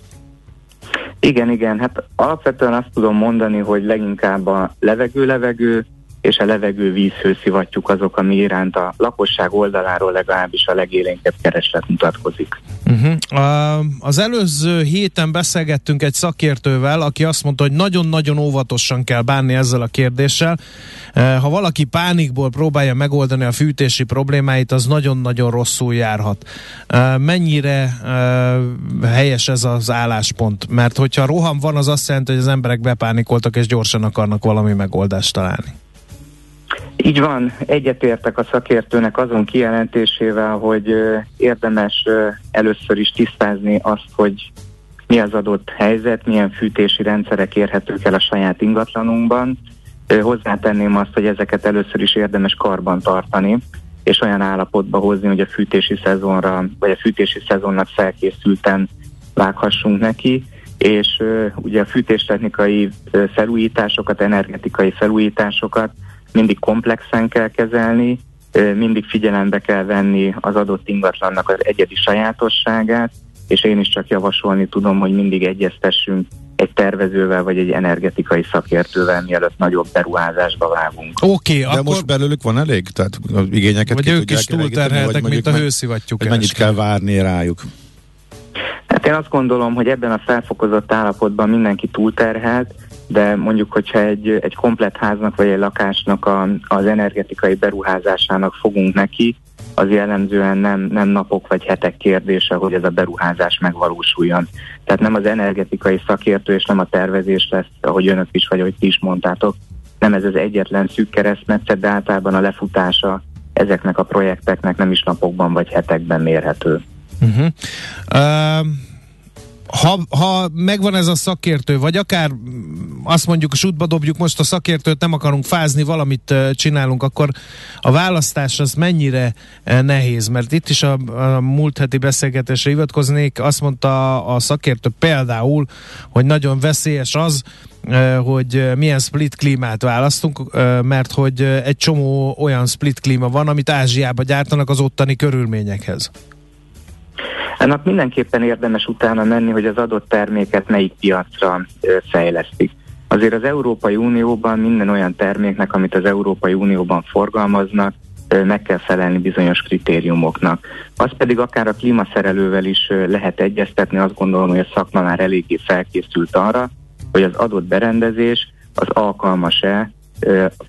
Igen, igen. Hát alapvetően azt tudom mondani, hogy leginkább a levegő-levegő, és a levegő vízhőszivattyúk azok, ami iránt a lakosság oldaláról legalábbis a legélénkebb kereslet mutatkozik. Uh-huh. Az előző héten beszélgettünk egy szakértővel, aki azt mondta, hogy nagyon-nagyon óvatosan kell bánni ezzel a kérdéssel. Ha valaki pánikból próbálja megoldani a fűtési problémáit, az nagyon-nagyon rosszul járhat. Mennyire helyes ez az álláspont? Mert hogyha roham van, az azt jelenti, hogy az emberek bepánikoltak és gyorsan akarnak valami megoldást találni. Így van, egyetértek a szakértőnek azon kijelentésével, hogy érdemes először is tisztázni azt, hogy mi az adott helyzet, milyen fűtési rendszerek érhetők el a saját ingatlanunkban. Hozzátenném azt, hogy ezeket először is érdemes karban tartani, és olyan állapotba hozni, hogy a fűtési szezonra, vagy a fűtési szezonnak felkészülten vághassunk neki, és ugye a fűtéstechnikai felújításokat, energetikai felújításokat mindig komplexen kell kezelni, mindig figyelembe kell venni az adott ingatlannak az egyedi sajátosságát, és én is csak javasolni tudom, hogy mindig egyeztessünk egy tervezővel vagy egy energetikai szakértővel, mielőtt nagyobb beruházásba vágunk. Oké, okay, De akkor... most belőlük van elég? Tehát az igényeket vagy ők is túlterheltek, mint a hőszivattyúk. Mennyit kell várni rájuk? Hát én azt gondolom, hogy ebben a felfokozott állapotban mindenki túlterhelt, de mondjuk, hogyha egy, egy komplet háznak vagy egy lakásnak a, az energetikai beruházásának fogunk neki, az jellemzően nem, nem napok vagy hetek kérdése, hogy ez a beruházás megvalósuljon. Tehát nem az energetikai szakértő és nem a tervezés lesz, ahogy önök is, vagy ahogy ti is mondtátok, nem ez az egyetlen szűk keresztmetszet, de általában a lefutása ezeknek a projekteknek nem is napokban vagy hetekben mérhető. Uh-huh. Uh ha, ha megvan ez a szakértő, vagy akár azt mondjuk, sútba dobjuk most a szakértőt, nem akarunk fázni, valamit csinálunk, akkor a választás az mennyire nehéz, mert itt is a, a múlt heti beszélgetésre hivatkoznék, azt mondta a szakértő például, hogy nagyon veszélyes az, hogy milyen split klímát választunk, mert hogy egy csomó olyan split klíma van, amit Ázsiába gyártanak az ottani körülményekhez. Ennek mindenképpen érdemes utána menni, hogy az adott terméket melyik piacra fejlesztik. Azért az Európai Unióban minden olyan terméknek, amit az Európai Unióban forgalmaznak, meg kell felelni bizonyos kritériumoknak. Az pedig akár a klímaszerelővel is lehet egyeztetni, azt gondolom, hogy a szakma már eléggé felkészült arra, hogy az adott berendezés az alkalmas-e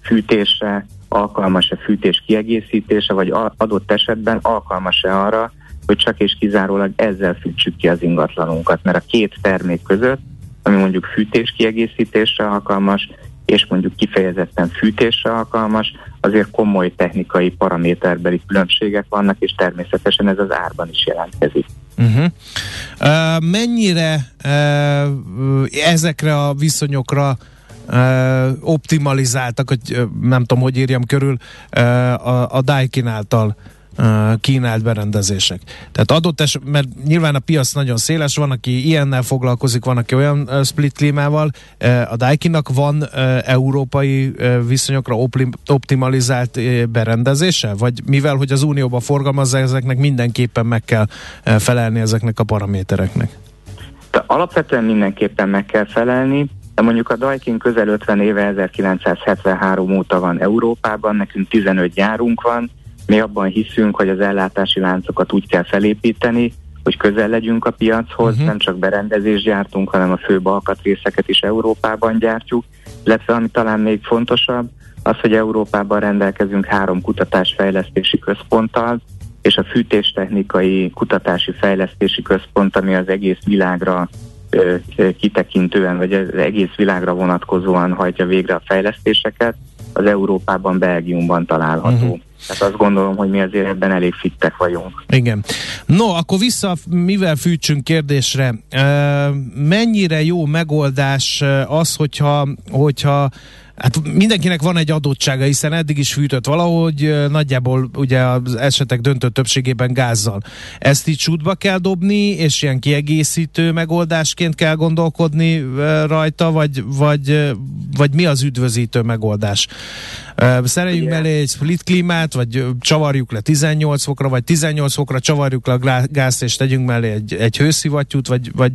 fűtésre, alkalmas-e fűtés kiegészítése, vagy adott esetben alkalmas-e arra, hogy csak és kizárólag ezzel fűtsük ki az ingatlanunkat, mert a két termék között, ami mondjuk fűtés kiegészítésre alkalmas, és mondjuk kifejezetten fűtésre alkalmas, azért komoly technikai paraméterbeli különbségek vannak, és természetesen ez az árban is jelentkezik. Uh-huh. Uh, mennyire uh, ezekre a viszonyokra uh, optimalizáltak, hogy uh, nem tudom, hogy írjam körül, uh, a, a Daikin által kínált berendezések. Tehát adott eset, mert nyilván a piac nagyon széles, van, aki ilyennel foglalkozik, van, aki olyan split klímával. A Daikinnak van európai viszonyokra optimalizált berendezése? Vagy mivel, hogy az Unióban forgalmazza, ezeknek mindenképpen meg kell felelni ezeknek a paramétereknek? De alapvetően mindenképpen meg kell felelni, de mondjuk a Daikin közel 50 éve 1973 óta van Európában, nekünk 15 gyárunk van, mi abban hiszünk, hogy az ellátási láncokat úgy kell felépíteni, hogy közel legyünk a piachoz, uh-huh. nem csak berendezést gyártunk, hanem a főbb alkatrészeket is Európában gyártjuk, illetve ami talán még fontosabb, az, hogy Európában rendelkezünk három kutatásfejlesztési központtal, és a fűtéstechnikai kutatási fejlesztési központ, ami az egész világra ö, kitekintően, vagy az egész világra vonatkozóan hajtja végre a fejlesztéseket, az Európában, Belgiumban található. Uh-huh. Tehát azt gondolom, hogy mi azért ebben elég fittek vagyunk. Igen. No, akkor vissza, mivel fűtsünk kérdésre. Mennyire jó megoldás az, hogyha, hogyha Hát mindenkinek van egy adottsága, hiszen eddig is fűtött valahogy, nagyjából ugye az esetek döntő többségében gázzal. Ezt így sútba kell dobni, és ilyen kiegészítő megoldásként kell gondolkodni rajta, vagy, vagy, vagy mi az üdvözítő megoldás? Szereljünk mellé egy split klímát, vagy csavarjuk le 18 fokra, vagy 18 fokra csavarjuk le a gázt, és tegyünk mellé egy, egy hőszivattyút, vagy, vagy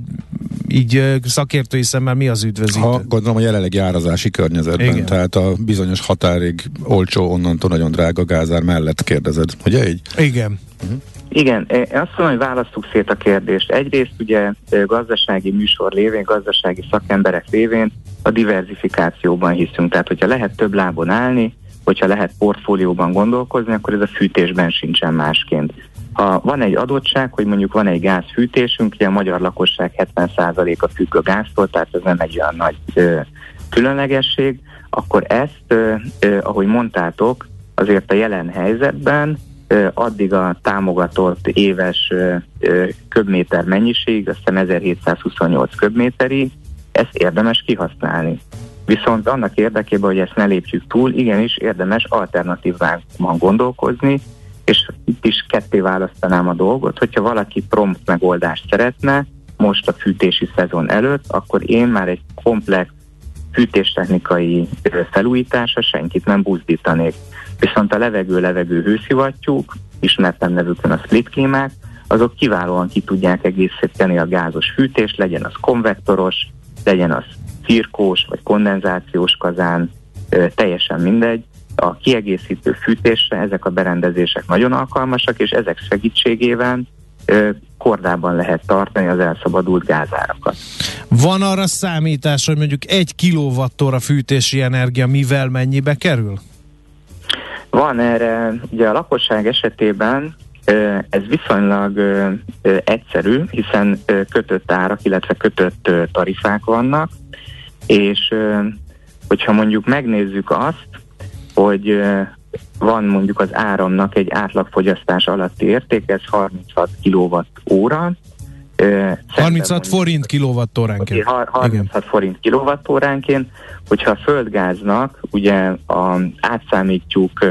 így szakértői szemmel mi az üdvözítő? Ha gondolom a jelenlegi árazási környezetben, Igen. tehát a bizonyos határig olcsó, onnantól nagyon drága gázár mellett kérdezed, ugye így? Igen. Uh-huh. Igen, azt mondom, hogy választjuk szét a kérdést. Egyrészt ugye gazdasági műsor lévén, gazdasági szakemberek lévén a diversifikációban hiszünk. Tehát, hogyha lehet több lábon állni, hogyha lehet portfólióban gondolkozni, akkor ez a fűtésben sincsen másként. Ha van egy adottság, hogy mondjuk van egy gázfűtésünk, ugye a magyar lakosság 70%-a függ a gáztól, tehát ez nem egy olyan nagy ö, különlegesség, akkor ezt, ö, ö, ahogy mondtátok, azért a jelen helyzetben ö, addig a támogatott éves ö, ö, köbméter mennyiség, azt hiszem 1728 köbméterig, ezt érdemes kihasználni. Viszont annak érdekében, hogy ezt ne lépjük túl, igenis érdemes alternatívában gondolkozni, és itt is ketté választanám a dolgot, hogyha valaki prompt megoldást szeretne, most a fűtési szezon előtt, akkor én már egy komplex fűtéstechnikai felújítása senkit nem buzdítanék. Viszont a levegő-levegő hőszivattyúk, ismertem nevükön a split klímák, azok kiválóan ki tudják egészíteni a gázos fűtést, legyen az konvektoros, legyen az cirkós vagy kondenzációs kazán, teljesen mindegy, a kiegészítő fűtésre ezek a berendezések nagyon alkalmasak, és ezek segítségével kordában lehet tartani az elszabadult gázárakat. Van arra számítás, hogy mondjuk egy kilowattóra fűtési energia mivel mennyibe kerül? Van erre, ugye a lakosság esetében ez viszonylag egyszerű, hiszen kötött árak, illetve kötött tarifák vannak, és hogyha mondjuk megnézzük azt, hogy van mondjuk az áramnak egy átlagfogyasztás alatti érték, ez 36 kWh. 36 forint kilovattóránként. 36 Igen. forint kilovattóránként, hogyha a földgáznak ugye a, átszámítjuk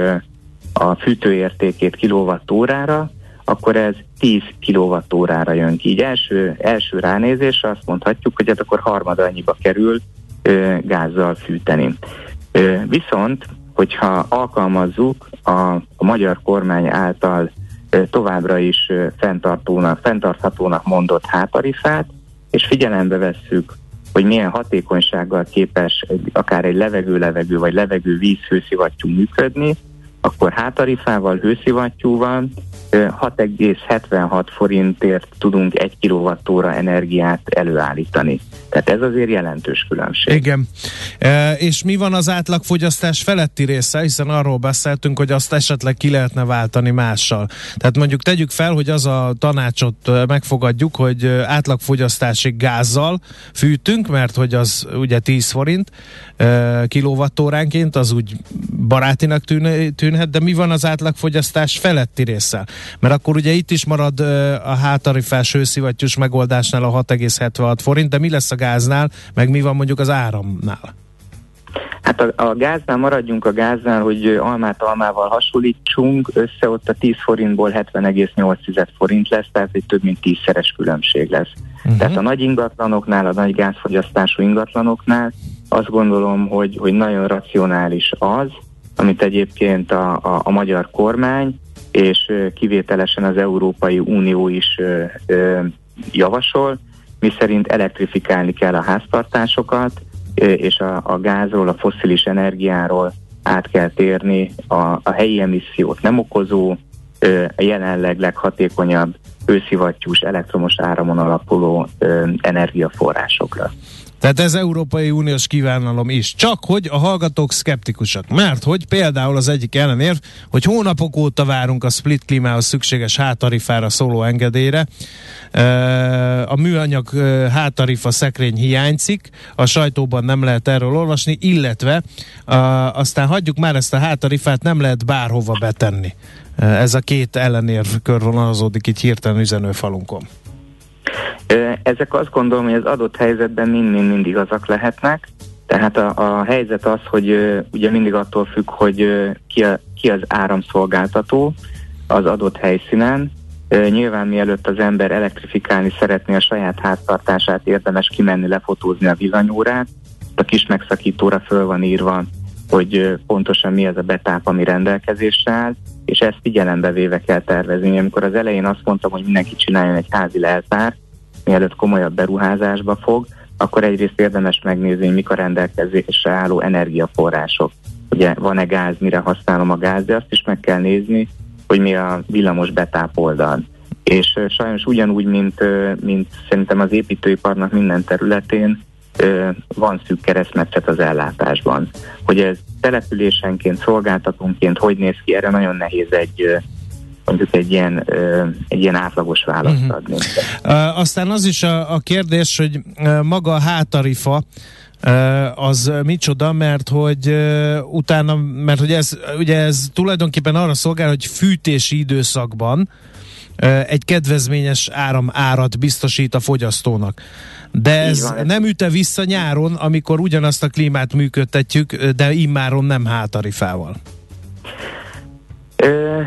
a fűtőértékét kilovattórára, akkor ez 10 kilovattórára jön ki. Így első, első ránézésre azt mondhatjuk, hogy ez akkor harmad annyiba kerül ö, gázzal fűteni. Ö, viszont hogyha alkalmazzuk a, a magyar kormány által továbbra is fenntartónak, fenntarthatónak mondott hátarifát, és figyelembe vesszük, hogy milyen hatékonysággal képes egy, akár egy levegő-levegő vagy levegő-víz hőszivattyú működni, akkor hátarifával, hőszivattyúval 6,76 forintért tudunk egy kilovattóra energiát előállítani. Tehát ez azért jelentős különbség. Igen. E, és mi van az átlagfogyasztás feletti része? Hiszen arról beszéltünk, hogy azt esetleg ki lehetne váltani mással. Tehát mondjuk tegyük fel, hogy az a tanácsot megfogadjuk, hogy átlagfogyasztásig gázzal fűtünk, mert hogy az ugye 10 forint e, kilovattóránként, az úgy barátinak tűn, tűnhet, de mi van az átlagfogyasztás feletti része? Mert akkor ugye itt is marad a hátarifás hőszivattyús megoldásnál a 6,76 forint, de mi lesz a gáznál, meg mi van mondjuk az áramnál? Hát a, a gáznál maradjunk a gáznál, hogy almát almával hasonlítsunk, össze ott a 10 forintból 70,8 forint lesz, tehát egy több mint 10-szeres különbség lesz. Uh-huh. Tehát a nagy ingatlanoknál, a nagy gázfogyasztású ingatlanoknál azt gondolom, hogy, hogy nagyon racionális az, amit egyébként a, a, a magyar kormány és kivételesen az Európai Unió is javasol, mi szerint elektrifikálni kell a háztartásokat, és a, a gázról, a fosszilis energiáról át kell térni a, a helyi emissziót nem okozó, a jelenleg leghatékonyabb őszivattyús elektromos áramon alapuló energiaforrásokra. Tehát ez Európai Uniós kívánalom is. Csak hogy a hallgatók szkeptikusak. Mert hogy például az egyik ellenérv, hogy hónapok óta várunk a split klímához szükséges hátarifára szóló engedélyre. A műanyag hátarifa szekrény hiányzik, a sajtóban nem lehet erről olvasni, illetve aztán hagyjuk már ezt a hátarifát, nem lehet bárhova betenni. Ez a két ellenérv körvonalazódik itt hirtelen üzenőfalunkon. Ezek azt gondolom, hogy az adott helyzetben mind-mind igazak lehetnek. Tehát a, a helyzet az, hogy ugye mindig attól függ, hogy ki, a, ki az áramszolgáltató az adott helyszínen. Nyilván mielőtt az ember elektrifikálni szeretné a saját háztartását, érdemes kimenni lefotózni a villanyórát. A kis megszakítóra föl van írva, hogy pontosan mi az a betáp, ami rendelkezésre áll, és ezt figyelembe véve kell tervezni. Amikor az elején azt mondtam, hogy mindenki csináljon egy házi leltárt, mielőtt komolyabb beruházásba fog, akkor egyrészt érdemes megnézni, hogy mik a rendelkezésre álló energiaforrások. Ugye van-e gáz, mire használom a gáz, de azt is meg kell nézni, hogy mi a villamos betápoldal. És sajnos ugyanúgy, mint, mint szerintem az építőiparnak minden területén, van szűk keresztmetszet az ellátásban. Hogy ez településenként, szolgáltatónként hogy néz ki, erre nagyon nehéz egy mondjuk egy ilyen, egy ilyen átlagos választ uh-huh. adni. Aztán az is a, a kérdés, hogy maga a hátarifa, az micsoda, mert hogy utána, mert hogy ez, ugye ez tulajdonképpen arra szolgál, hogy fűtési időszakban egy kedvezményes áram árat biztosít a fogyasztónak. De ez van, nem üte vissza nyáron, amikor ugyanazt a klímát működtetjük, de immáron nem hátarifával.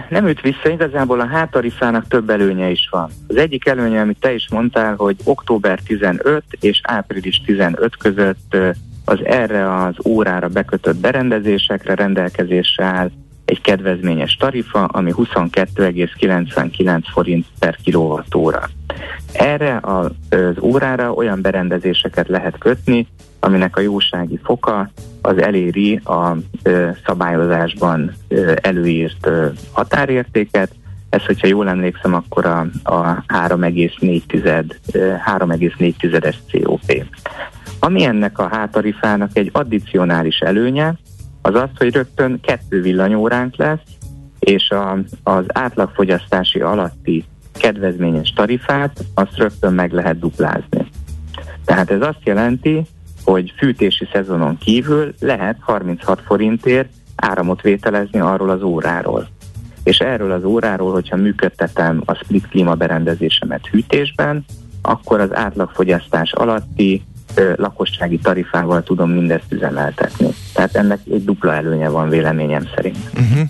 Nem üt vissza, igazából a hátarifának több előnye is van. Az egyik előnye, amit te is mondtál, hogy október 15 és április 15 között az erre az órára bekötött berendezésekre rendelkezésre áll egy kedvezményes tarifa, ami 22,99 forint per kilovattóra. Erre az órára olyan berendezéseket lehet kötni, aminek a jósági foka az eléri a szabályozásban előírt határértéket. Ez, hogyha jól emlékszem, akkor a, a 3,4-es COP. Ami ennek a hátarifának egy addicionális előnye, az az, hogy rögtön kettő villanyóránk lesz, és a, az átlagfogyasztási alatti kedvezményes tarifát azt rögtön meg lehet duplázni. Tehát ez azt jelenti, hogy fűtési szezonon kívül lehet 36 forintért áramot vételezni arról az óráról. És erről az óráról, hogyha működtetem a split klíma berendezésemet hűtésben, akkor az átlagfogyasztás alatti ö, lakossági tarifával tudom mindezt üzemeltetni. Tehát ennek egy dupla előnye van véleményem szerint. Uh-huh.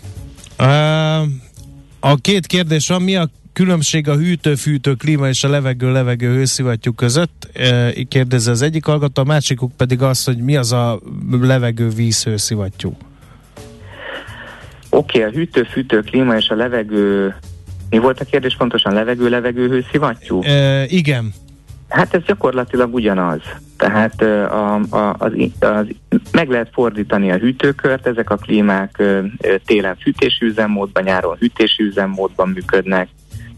Uh, a két kérdés van, mi a különbség a hűtő-fűtő klíma és a levegő-levegő hőszivattyú között? E, kérdezi az egyik hallgató, a másikuk pedig az, hogy mi az a levegő-víz hőszivattyú? Oké, okay, a hűtő-fűtő klíma és a levegő Mi volt a kérdés pontosan? Levegő, levegő, hőszivattyú? E, igen. Hát ez gyakorlatilag ugyanaz. Tehát a, a, az, az, meg lehet fordítani a hűtőkört, ezek a klímák télen fűtési üzemmódban, nyáron hűtési üzemmódban működnek,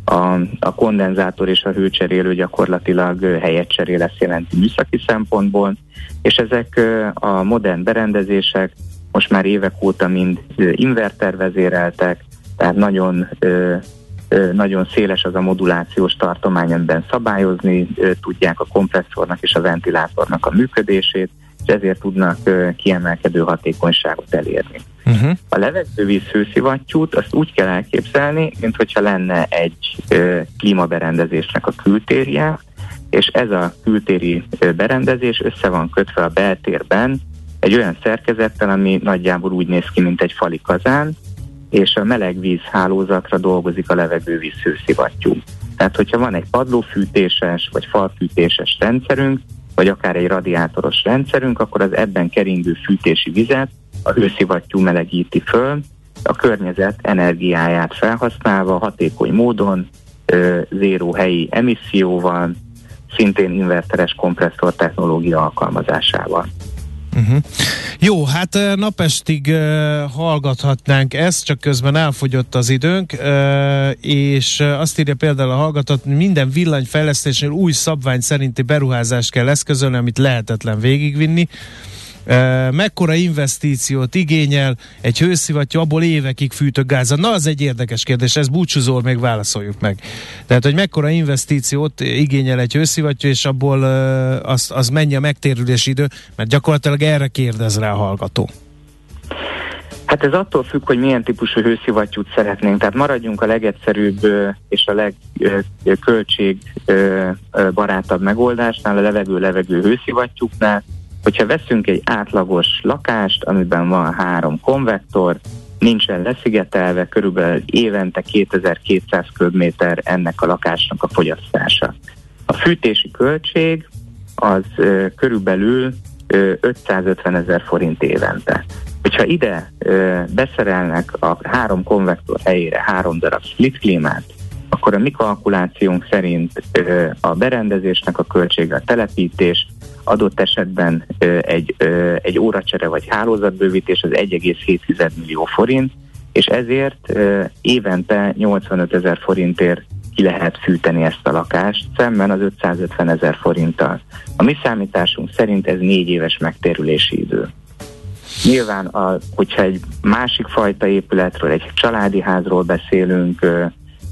a, a kondenzátor és a hőcserélő gyakorlatilag helyet cserél, ezt jelenti műszaki szempontból, és ezek a modern berendezések most már évek óta mind invertervezéreltek, tehát nagyon nagyon széles az a modulációs tartomány, amiben szabályozni tudják a kompresszornak és a ventilátornak a működését, és ezért tudnak kiemelkedő hatékonyságot elérni. Uh-huh. A levegővíz hőszivattyút azt úgy kell elképzelni, mint hogyha lenne egy klímaberendezésnek a kültérje, és ez a kültéri berendezés össze van kötve a beltérben egy olyan szerkezettel, ami nagyjából úgy néz ki, mint egy fali kazán, és a melegvíz hálózatra dolgozik a levegővíz hőszivattyú. Tehát, hogyha van egy padlófűtéses vagy falfűtéses rendszerünk, vagy akár egy radiátoros rendszerünk, akkor az ebben keringő fűtési vizet a hőszivattyú melegíti föl, a környezet energiáját felhasználva hatékony módon, zéró helyi emisszióval, szintén inverteres kompresszor technológia alkalmazásával. Uh-huh. Jó, hát napestig uh, hallgathatnánk ezt, csak közben elfogyott az időnk, uh, és uh, azt írja például a hallgatott, minden villanyfejlesztésnél új szabvány szerinti beruházást kell eszközölni, amit lehetetlen végigvinni. Mekkora investíciót igényel egy hőszivattyú, abból évekig fűtök gáza. Na, az egy érdekes kérdés, ez búcsúzol, még válaszoljuk meg. Tehát, hogy mekkora investíciót igényel egy hőszivattyú, és abból az, az mennyi a megtérülési idő, mert gyakorlatilag erre kérdez rá a hallgató. Hát ez attól függ, hogy milyen típusú hőszivattyút szeretnénk. Tehát maradjunk a legegyszerűbb és a legköltségbarátabb megoldásnál, a levegő-levegő hőszivattyúknál, Hogyha veszünk egy átlagos lakást, amiben van három konvektor, nincsen leszigetelve, körülbelül évente 2200 köbméter ennek a lakásnak a fogyasztása. A fűtési költség az ö, körülbelül ö, 550 ezer forint évente. Hogyha ide ö, beszerelnek a három konvektor helyére három darab split klímát, akkor a mi kalkulációnk szerint ö, a berendezésnek a költsége, a telepítés, adott esetben egy, egy óracsere vagy hálózatbővítés az 1,7 millió forint, és ezért évente 85 ezer forintért ki lehet fűteni ezt a lakást, szemben az 550 ezer forinttal. A mi számításunk szerint ez négy éves megtérülési idő. Nyilván, a, hogyha egy másik fajta épületről, egy családi házról beszélünk,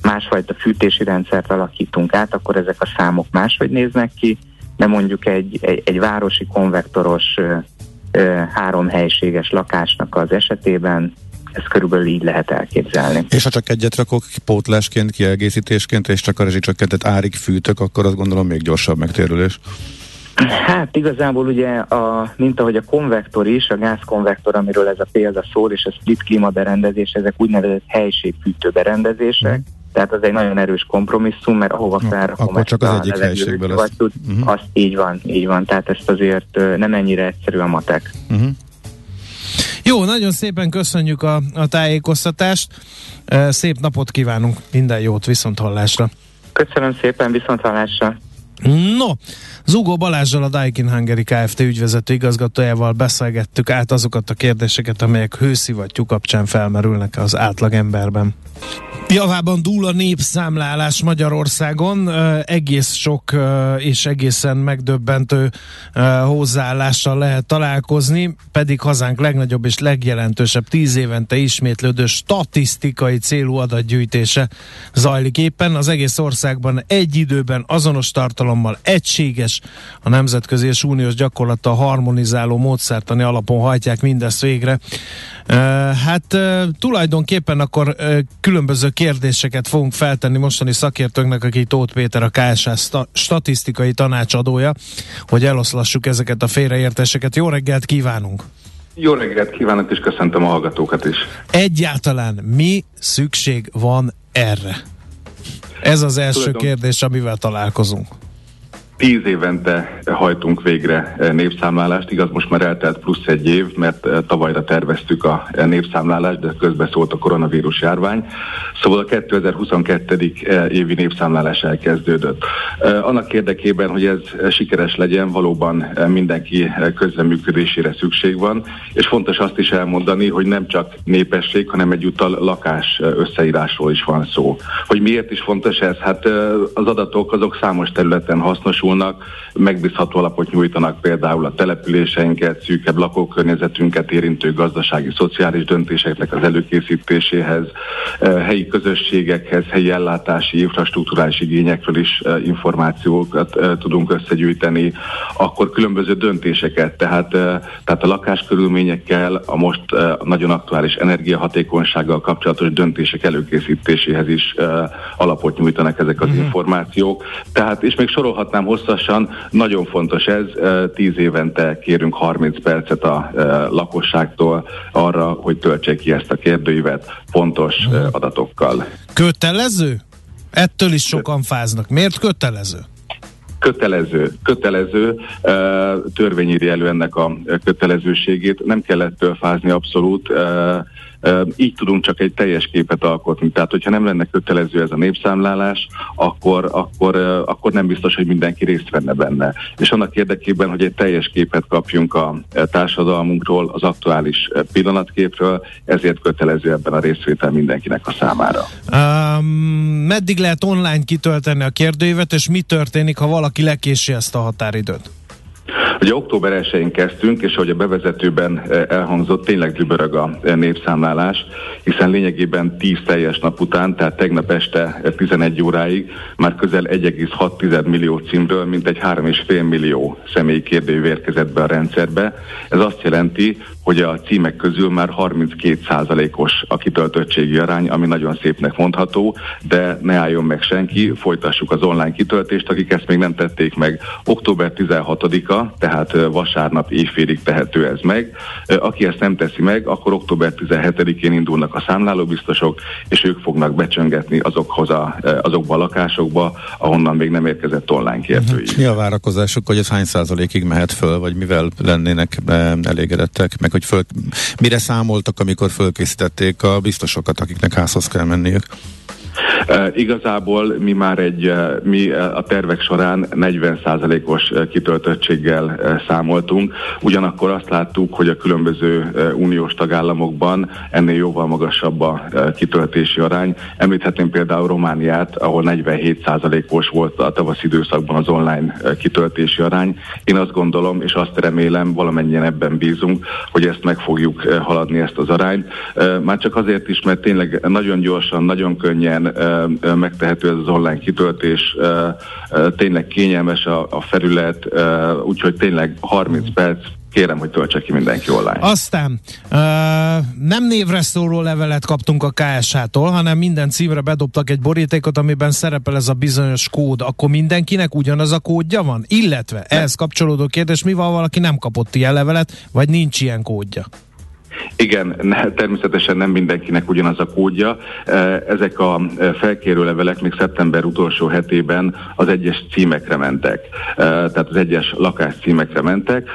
másfajta fűtési rendszert alakítunk át, akkor ezek a számok máshogy néznek ki, de mondjuk egy, egy, egy városi konvektoros három helységes lakásnak az esetében ez körülbelül így lehet elképzelni. És ha csak egyet rakok pótlásként, kiegészítésként, és csak a rezsicsökkentet árig fűtök, akkor azt gondolom még gyorsabb megtérülés. Hát igazából ugye, a, mint ahogy a konvektor is, a gázkonvektor, amiről ez a példa szól, és a split klíma berendezés, ezek úgynevezett helységfűtő berendezések, mm tehát az egy nagyon erős kompromisszum, mert ahova felrakom Akkor csak az egyik helységből lesz. Tud, uh-huh. azt így van, így van, tehát ezt azért nem ennyire egyszerű a matek. Uh-huh. Jó, nagyon szépen köszönjük a, a tájékoztatást, szép napot kívánunk, minden jót, viszont hallásra. Köszönöm szépen, viszont hallásra. No, Zugó Balázsral a Daikin Hungary Kft. ügyvezető igazgatójával beszélgettük át azokat a kérdéseket, amelyek hőszivattyú kapcsán felmerülnek az átlagemberben. Javában dúl a népszámlálás Magyarországon, egész sok és egészen megdöbbentő hozzáállással lehet találkozni, pedig hazánk legnagyobb és legjelentősebb tíz évente ismétlődő statisztikai célú adatgyűjtése zajlik éppen. Az egész országban egy időben azonos tartalommal egységes a nemzetközi és uniós gyakorlata harmonizáló módszertani alapon hajtják mindezt végre. Hát tulajdonképpen akkor különböző kérdéseket fogunk feltenni mostani szakértőnknek, aki Tóth Péter, a KSH statisztikai tanácsadója, hogy eloszlassuk ezeket a félreértéseket. Jó reggelt kívánunk! Jó reggelt kívánok, és köszöntöm a hallgatókat is. Egyáltalán mi szükség van erre? Ez az első Tudom. kérdés, amivel találkozunk. Tíz évente hajtunk végre népszámlálást, igaz most már eltelt plusz egy év, mert tavalyra terveztük a népszámlálást, de közben szólt a koronavírus járvány. Szóval a 2022. évi népszámlálás elkezdődött. Annak érdekében, hogy ez sikeres legyen, valóban mindenki közreműködésére szükség van, és fontos azt is elmondani, hogy nem csak népesség, hanem egyúttal lakás összeírásról is van szó. Hogy miért is fontos ez? Hát az adatok azok számos területen hasznosulnak, megbízható alapot nyújtanak például a településeinket, szűkebb lakókörnyezetünket érintő gazdasági, szociális döntéseknek az előkészítéséhez, helyi közösségekhez, helyi ellátási, infrastruktúrális igényekről is információkat tudunk összegyűjteni, akkor különböző döntéseket, tehát, tehát a lakáskörülményekkel, a most nagyon aktuális energiahatékonysággal kapcsolatos döntések előkészítéséhez is alapot nyújtanak ezek az uh-huh. információk. Tehát, és még sorolhatnám hosszasan, nagyon fontos ez, tíz évente kérünk 30 percet a lakosságtól arra, hogy töltsék ki ezt a kérdőívet pontos uh-huh. adatokkal. Kötelező? Ettől is sokan fáznak. Miért kötelező? kötelező, kötelező törvény írja elő ennek a kötelezőségét, nem kellett fázni abszolút, így tudunk csak egy teljes képet alkotni. Tehát, hogyha nem lenne kötelező ez a népszámlálás, akkor, akkor, akkor nem biztos, hogy mindenki részt venne benne. És annak érdekében, hogy egy teljes képet kapjunk a társadalmunkról, az aktuális pillanatképről, ezért kötelező ebben a részvétel mindenkinek a számára. Um, meddig lehet online kitölteni a kérdőívet, és mi történik, ha valaki lekési ezt a határidőt? Ugye október 1-én kezdtünk, és ahogy a bevezetőben eh, elhangzott, tényleg dübörög a eh, népszámlálás, hiszen lényegében 10 teljes nap után, tehát tegnap este 11 eh, óráig már közel 1,6 millió címről, mint egy 3,5 millió személyi kérdő érkezett be a rendszerbe. Ez azt jelenti, hogy a címek közül már 32%-os a kitöltöttségi arány, ami nagyon szépnek mondható, de ne álljon meg senki, folytassuk az online kitöltést, akik ezt még nem tették meg. Október 16-a, tehát vasárnap éjfélig tehető ez meg. Aki ezt nem teszi meg, akkor október 17-én indulnak a számlálóbiztosok, és ők fognak becsöngetni azokhoz a, azokba a lakásokba, ahonnan még nem érkezett online kérdői. Mi a várakozásuk, hogy ez hány százalékig mehet föl, vagy mivel lennének elégedettek, meg hogy föl, mire számoltak, amikor fölkészítették a biztosokat, akiknek házhoz kell menniük? Igazából mi már egy, mi a tervek során 40%-os kitöltöttséggel számoltunk, ugyanakkor azt láttuk, hogy a különböző uniós tagállamokban ennél jóval magasabb a kitöltési arány. Említhetném például Romániát, ahol 47%-os volt a tavasz időszakban az online kitöltési arány. Én azt gondolom, és azt remélem, valamennyien ebben bízunk, hogy ezt meg fogjuk haladni, ezt az arányt. Már csak azért is, mert tényleg nagyon gyorsan, nagyon könnyen megtehető ez az online kitöltés, tényleg kényelmes a, a felület, úgyhogy tényleg 30 perc kérem, hogy töltse ki mindenki online. Aztán nem névre szóló levelet kaptunk a KSH-tól, hanem minden címre bedobtak egy borítékot, amiben szerepel ez a bizonyos kód. Akkor mindenkinek ugyanaz a kódja van? Illetve ehhez kapcsolódó kérdés, mi van, valaki nem kapott ilyen levelet, vagy nincs ilyen kódja? Igen, ne, természetesen nem mindenkinek ugyanaz a kódja. E, ezek a e, felkérő levelek még szeptember utolsó hetében az egyes címekre mentek, e, tehát az egyes lakás címekre mentek.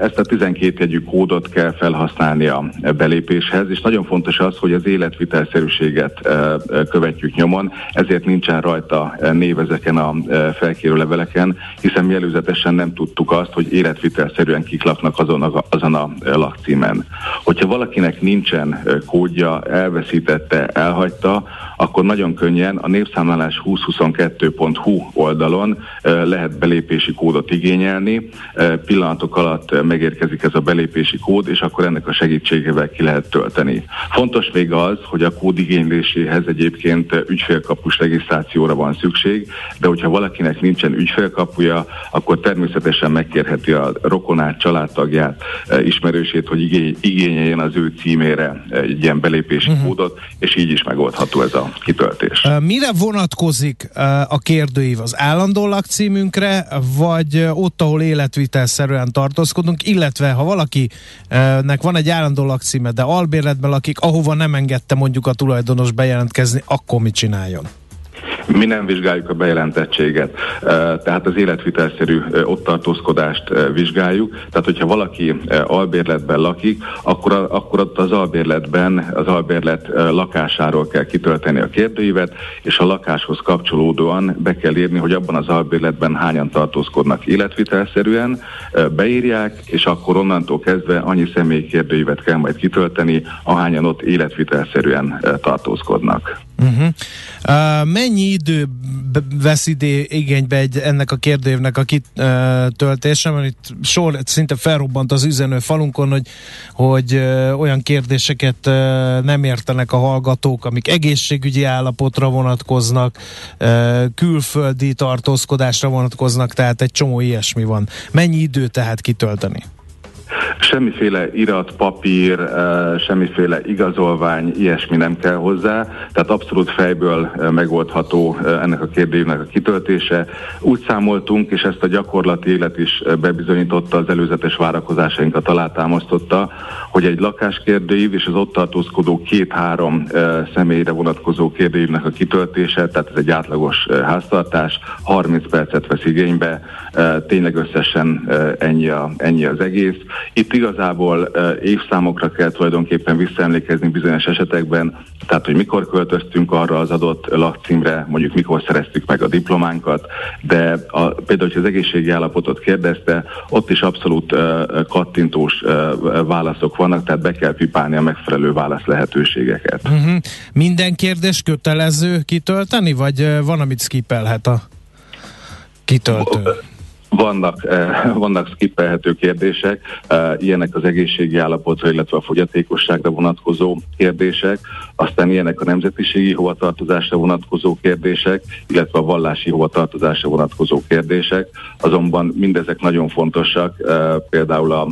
Ezt a 12 jegyű kódot kell felhasználni a belépéshez, és nagyon fontos az, hogy az életvitelszerűséget követjük nyomon, ezért nincsen rajta név ezeken a felkérő leveleken, hiszen mi előzetesen nem tudtuk azt, hogy életvitelszerűen kik laknak azon a, azon a lakcímen. Hogyha valakinek nincsen kódja, elveszítette, elhagyta, akkor nagyon könnyen a népszámlálás 2022.hu oldalon lehet belépési kódot igényelni. Pillanatok alatt megérkezik ez a belépési kód, és akkor ennek a segítségével ki lehet tölteni. Fontos még az, hogy a kód igényléséhez egyébként ügyfélkapus regisztrációra van szükség, de hogyha valakinek nincsen ügyfélkapuja, akkor természetesen megkérheti a rokonát, családtagját, ismerősét, hogy igényeljen az ő címére egy ilyen belépési uh-huh. kódot, és így is megoldható ez a kitöltés. Mire vonatkozik a kérdőív? Az állandó lakcímünkre, vagy ott, ahol életvitelszerűen tartózkodunk, illetve ha valakinek van egy állandó lakcíme, de albérletben lakik, ahova nem engedte mondjuk a tulajdonos bejelentkezni, akkor mit csináljon? Mi nem vizsgáljuk a bejelentettséget, tehát az életvitelszerű ott tartózkodást vizsgáljuk. Tehát, hogyha valaki albérletben lakik, akkor, akkor ott az albérletben, az albérlet lakásáról kell kitölteni a kérdőívet, és a lakáshoz kapcsolódóan be kell írni, hogy abban az albérletben hányan tartózkodnak életvitelszerűen, beírják, és akkor onnantól kezdve annyi személyi kérdőívet kell majd kitölteni, ahányan ott életvitelszerűen tartózkodnak. Uh-huh. Uh, mennyi idő vesz idő igénybe egy, ennek a kérdőívnek a kitöltése, mert itt sor, szinte felrobbant az üzenő falunkon, hogy, hogy olyan kérdéseket nem értenek a hallgatók, amik egészségügyi állapotra vonatkoznak, külföldi tartózkodásra vonatkoznak, tehát egy csomó ilyesmi van. Mennyi idő tehát kitölteni? Semmiféle irat, papír, semmiféle igazolvány, ilyesmi nem kell hozzá, tehát abszolút fejből megoldható ennek a kérdőívnek a kitöltése. Úgy számoltunk, és ezt a gyakorlati élet is bebizonyította, az előzetes várakozásainkat alátámasztotta, hogy egy lakáskérdőív és az ott tartózkodó két-három személyre vonatkozó kérdőívnek a kitöltése, tehát ez egy átlagos háztartás, 30 percet vesz igénybe, tényleg összesen ennyi, a, ennyi az egész. Itt igazából évszámokra kell tulajdonképpen visszaemlékezni bizonyos esetekben, tehát hogy mikor költöztünk arra az adott lakcímre, mondjuk mikor szereztük meg a diplománkat, de a, például, hogy az egészségi állapotot kérdezte, ott is abszolút uh, kattintós uh, válaszok vannak, tehát be kell pipálni a megfelelő válasz lehetőségeket. Uh-huh. Minden kérdés kötelező kitölteni, vagy uh, van, amit skipelhet a kitöltő? Vannak, eh, vannak skippelhető kérdések, eh, ilyenek az egészségi állapotra, illetve a fogyatékosságra vonatkozó kérdések, aztán ilyenek a nemzetiségi hovatartozásra vonatkozó kérdések, illetve a vallási hovatartozásra vonatkozó kérdések, azonban mindezek nagyon fontosak, eh, például a,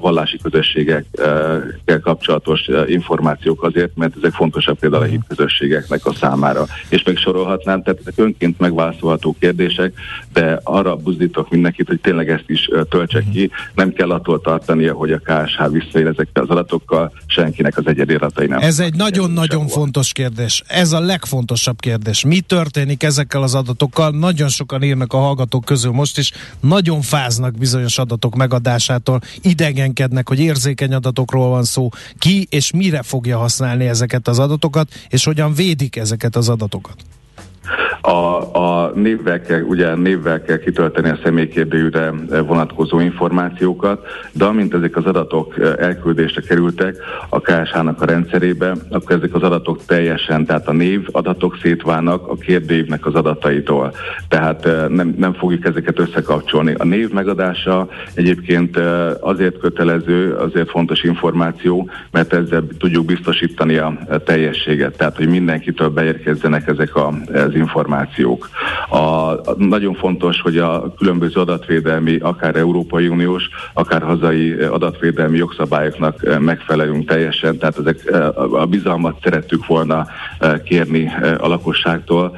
vallási közösségekkel kapcsolatos információk azért, mert ezek fontosak például a hitközösségeknek a számára. És még sorolhatnám, tehát ezek önként megválaszolható kérdések, de arra buzdítok mindenkit, hogy tényleg ezt is töltse ki. Nem kell attól tartania, hogy a KSH visszaél ezekkel az adatokkal, senkinek az egyedi adatai nem. Ez egy nagyon-nagyon fontos kérdés. Ez a legfontosabb kérdés. Mi történik ezekkel az adatokkal? Nagyon sokan írnak a hallgatók közül most is, nagyon fáznak bizonyos adatok megadásától, idegenkednek, hogy érzékeny adatokról van szó. Ki és mire fogja használni ezeket az adatokat, és hogyan védik ezeket az adatokat? A, a névvel kell, ugye névvel kell kitölteni a személykérdőjűre vonatkozó információkat, de amint ezek az adatok elküldésre kerültek a KSH-nak a rendszerébe, akkor ezek az adatok teljesen, tehát a név adatok szétválnak a kérdőívnek az adataitól. Tehát nem, nem fogjuk ezeket összekapcsolni. A név megadása egyébként azért kötelező, azért fontos információ, mert ezzel tudjuk biztosítani a teljességet, tehát hogy mindenkitől beérkezzenek ezek az információk. A, a, nagyon fontos, hogy a különböző adatvédelmi, akár Európai Uniós, akár hazai adatvédelmi jogszabályoknak eh, megfelelünk teljesen, tehát ezek eh, a bizalmat szerettük volna eh, kérni a lakosságtól,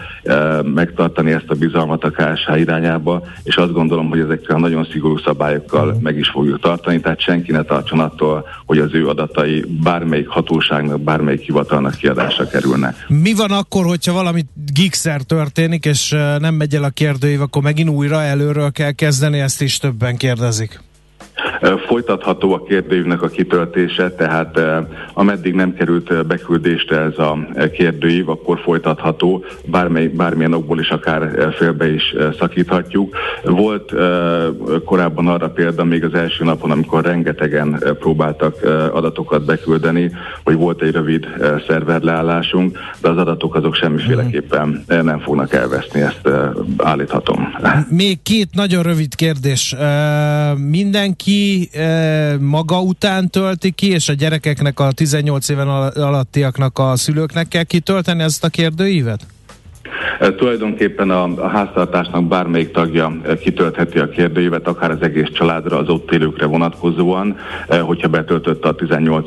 megtartani ezt a bizalmat a KSH irányába, és azt gondolom, hogy ezekkel a nagyon szigorú szabályokkal meg is fogjuk tartani, tehát senki ne tartson attól, hogy az ő adatai bármelyik hatóságnak, bármelyik hivatalnak kiadásra kerülnek. Mi van akkor, hogyha valami gigszer történik, és nem megy el a kérdőív, akkor megint újra előről kell kezdeni, ezt is többen kérdezik. Folytatható a kérdőívnek a kitöltése, tehát ameddig nem került beküldésre ez a kérdőív, akkor folytatható, bármely, bármilyen okból is akár félbe is szakíthatjuk. Volt korábban arra példa még az első napon, amikor rengetegen próbáltak adatokat beküldeni, hogy volt egy rövid szerverleállásunk, de az adatok azok semmiféleképpen nem fognak elveszni, ezt állíthatom. Még két nagyon rövid kérdés. Mindenki e, maga után tölti ki, és a gyerekeknek, a 18 éven alattiaknak a szülőknek kell kitölteni ezt a kérdőívet? Tulajdonképpen a, háztartásnak bármelyik tagja kitöltheti a kérdőívet, akár az egész családra, az ott élőkre vonatkozóan, hogyha betöltötte a 18.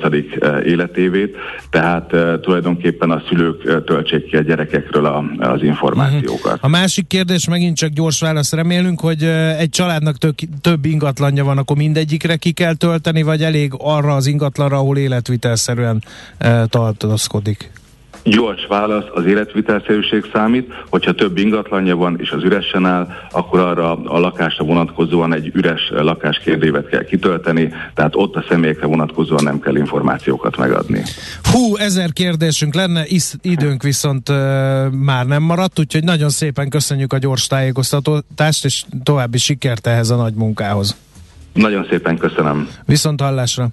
életévét, tehát tulajdonképpen a szülők töltsék ki a gyerekekről a, az információkat. A másik kérdés, megint csak gyors válasz remélünk, hogy egy családnak tök, több ingatlanja van, akkor mindegyikre ki kell tölteni, vagy elég arra az ingatlanra, ahol életvitelszerűen tartózkodik? Gyors válasz, az életvitelszerűség számít, hogyha több ingatlanja van és az üresen áll, akkor arra a lakásra vonatkozóan egy üres lakáskérdevet kell kitölteni, tehát ott a személyekre vonatkozóan nem kell információkat megadni. Hú, ezer kérdésünk lenne, is, időnk viszont uh, már nem maradt, úgyhogy nagyon szépen köszönjük a gyors tájékoztatást, és további sikert ehhez a nagy munkához. Nagyon szépen köszönöm. Viszont hallásra!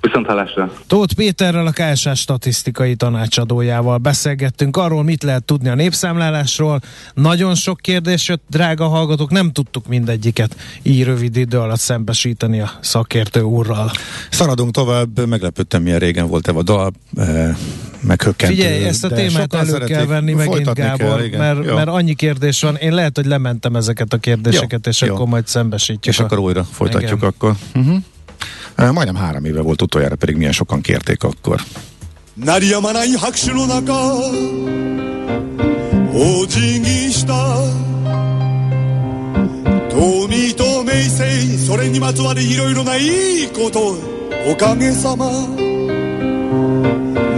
Viszont hallásra. Tóth Péterrel, a KSA statisztikai tanácsadójával beszélgettünk arról, mit lehet tudni a népszámlálásról. Nagyon sok kérdés jött, drága hallgatók, nem tudtuk mindegyiket így rövid idő alatt szembesíteni a szakértő úrral. Szaladunk tovább, meglepődtem, milyen régen volt e a dal, e, meghökkentő. Figyelj, ezt a témát elő kell venni megint, Gábor, kell, mert, mert annyi kérdés van. Én lehet, hogy lementem ezeket a kérdéseket, jó, és jó. akkor majd szembesítjük. És a... akkor újra folytatjuk Igen. akkor. Uh-huh. Majdnem három éve volt utoljára, pedig milyen sokan kérték akkor. 鳴りやまない拍手の中お辞儀した富と名声それにまつわるいろいろないいことおかげさま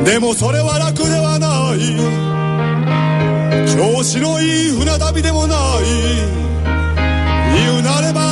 でもそれは楽ではない調子のいい船旅でもない言うなれば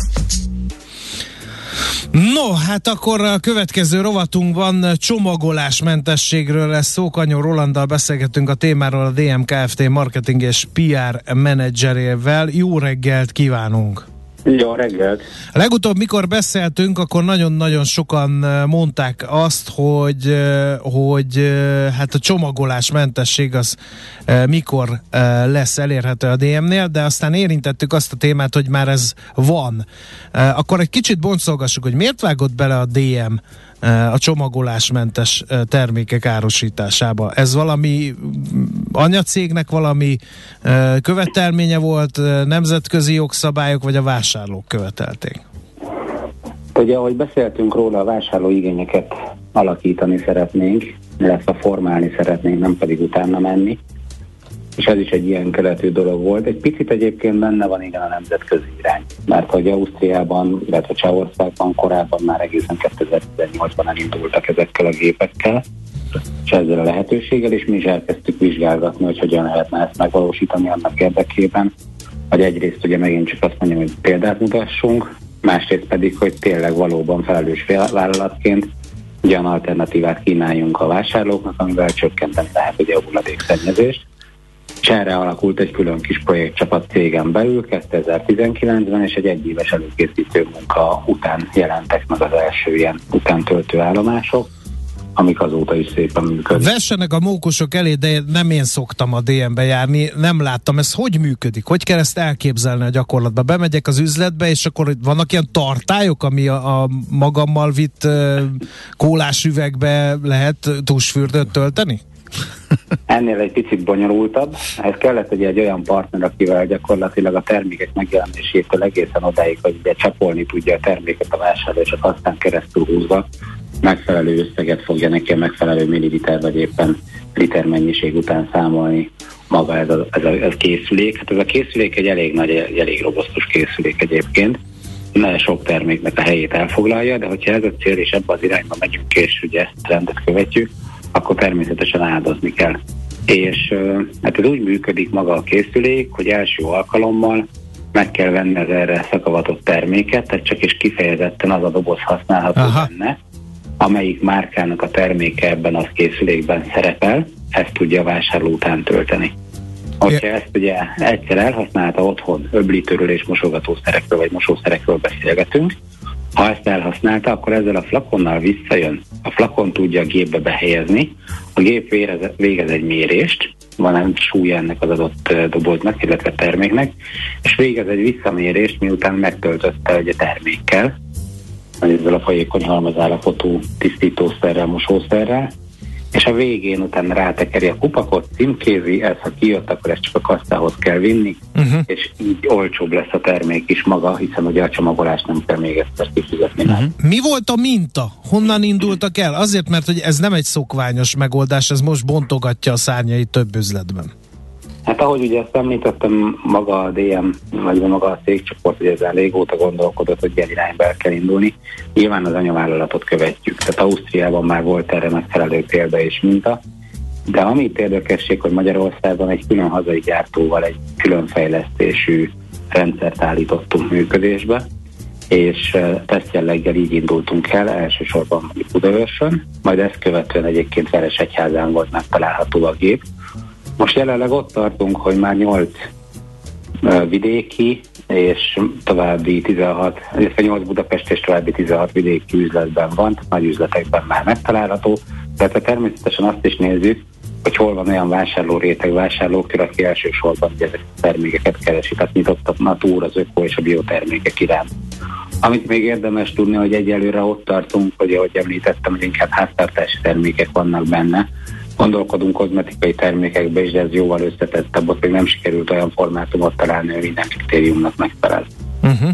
No, hát akkor a következő rovatunkban csomagolásmentességről lesz szó. Kanyó Rolanddal beszélgetünk a témáról a DMKFT marketing és PR menedzserével. Jó reggelt kívánunk! Jó reggelt! Legutóbb, mikor beszéltünk, akkor nagyon-nagyon sokan mondták azt, hogy, hogy hát a csomagolásmentesség az mikor lesz elérhető a DM-nél, de aztán érintettük azt a témát, hogy már ez van. Akkor egy kicsit boncolgassuk, hogy miért vágott bele a DM a csomagolásmentes termékek árusításába. Ez valami anyacégnek valami követelménye volt, nemzetközi jogszabályok, vagy a vásárlók követelték? Ugye, ahogy beszéltünk róla, a vásárló igényeket alakítani szeretnénk, illetve formálni szeretnénk, nem pedig utána menni és ez is egy ilyen keletű dolog volt. Egy picit egyébként benne van igen a nemzetközi irány, mert hogy Ausztriában, illetve Csehországban korábban már egészen 2018-ban elindultak ezekkel a gépekkel, és ezzel a lehetőséggel, és mi is elkezdtük vizsgálgatni, hogy hogyan lehetne ezt megvalósítani annak érdekében, hogy egyrészt ugye megint csak azt mondjam, hogy példát mutassunk, másrészt pedig, hogy tényleg valóban felelős vállalatként olyan alternatívát kínáljunk a vásárlóknak, amivel csökkenteni lehet ugye a hulladékszennyezést és erre alakult egy külön kis projektcsapat cégen belül 2019-ben, és egy egyéves előkészítő munka után jelentek meg az első ilyen utántöltő állomások amik azóta is szépen működnek. Vessenek a mókusok elé, de nem én szoktam a DM-be járni, nem láttam. Ez hogy működik? Hogy kell ezt elképzelni a gyakorlatban? Bemegyek az üzletbe, és akkor vannak ilyen tartályok, ami a, a magammal vitt kólás üvegbe lehet tusfürdőt tölteni? Ennél egy picit bonyolultabb. Ehhez kellett egy, egy olyan partner, akivel gyakorlatilag a termékek megjelenésétől egészen odáig, hogy ugye csapolni tudja a terméket a vásárló, és aztán keresztül húzva megfelelő összeget fogja neki a megfelelő milliliter vagy éppen liter mennyiség után számolni maga ez a, ez a, ez készülék. Hát ez a készülék egy elég nagy, egy elég robosztus készülék egyébként. Ne sok terméknek a helyét elfoglalja, de hogyha ez a cél és ebbe az irányba megyünk és ugye ezt rendet követjük, akkor természetesen áldozni kell. És hát ez úgy működik maga a készülék, hogy első alkalommal meg kell venni az erre szakavatott terméket, tehát csak is kifejezetten az a doboz használható Aha. benne, amelyik márkának a terméke ebben az készülékben szerepel, ezt tudja a vásárló után tölteni. Hogyha ezt ugye egyszer elhasználta otthon, öblítőről és mosogatószerekről vagy mosószerekről beszélgetünk, ha ezt elhasználta, akkor ezzel a flakonnal visszajön. A flakon tudja a gépbe behelyezni, a gép végez, egy mérést, van egy súlya ennek az adott doboznak, illetve terméknek, és végez egy visszamérést, miután megtöltötte egy termékkel, ezzel a folyékony halmazállapotú tisztítószerrel, mosószerrel, és a végén utána rátekeri a kupakot, címkézi, ez ha kijött, akkor ezt csak a kasztához kell vinni, uh-huh. és így olcsóbb lesz a termék is maga, hiszen ugye a csomagolást nem kell még egyszer kifizetni. Uh-huh. Mi volt a minta? Honnan indultak el? Azért, mert hogy ez nem egy szokványos megoldás, ez most bontogatja a szárnyai több üzletben. Hát ahogy ugye ezt említettem, maga a DM, vagy maga a cégcsoport, hogy ezzel régóta gondolkodott, hogy ilyen irányba el kell indulni. Nyilván az anyavállalatot követjük, tehát Ausztriában már volt erre megfelelő példa és minta, de ami érdekesség, hogy Magyarországon egy külön hazai gyártóval egy külön fejlesztésű rendszert állítottunk működésbe, és tesztjelleggel így indultunk el, elsősorban Budaörsön, majd ezt követően egyébként Veresegyházán volt megtalálható a gép, most jelenleg ott tartunk, hogy már 8 vidéki és további 16, illetve 8 Budapest és további 16 vidéki üzletben van, nagy üzletekben már megtalálható, tehát természetesen azt is nézzük, hogy hol van olyan vásárló réteg, vásárlókör, aki elsősorban ezeket a termékeket keresi, tehát nyitott a natúr, az öko és a biotermékek iránt. Amit még érdemes tudni, hogy egyelőre ott tartunk, hogy ahogy említettem, hogy inkább háztartási termékek vannak benne, gondolkodunk kozmetikai termékekbe is, ez jóval összetettebb, ott még nem sikerült olyan formátumot találni, hogy minden kritériumnak megfelel. Uh-huh.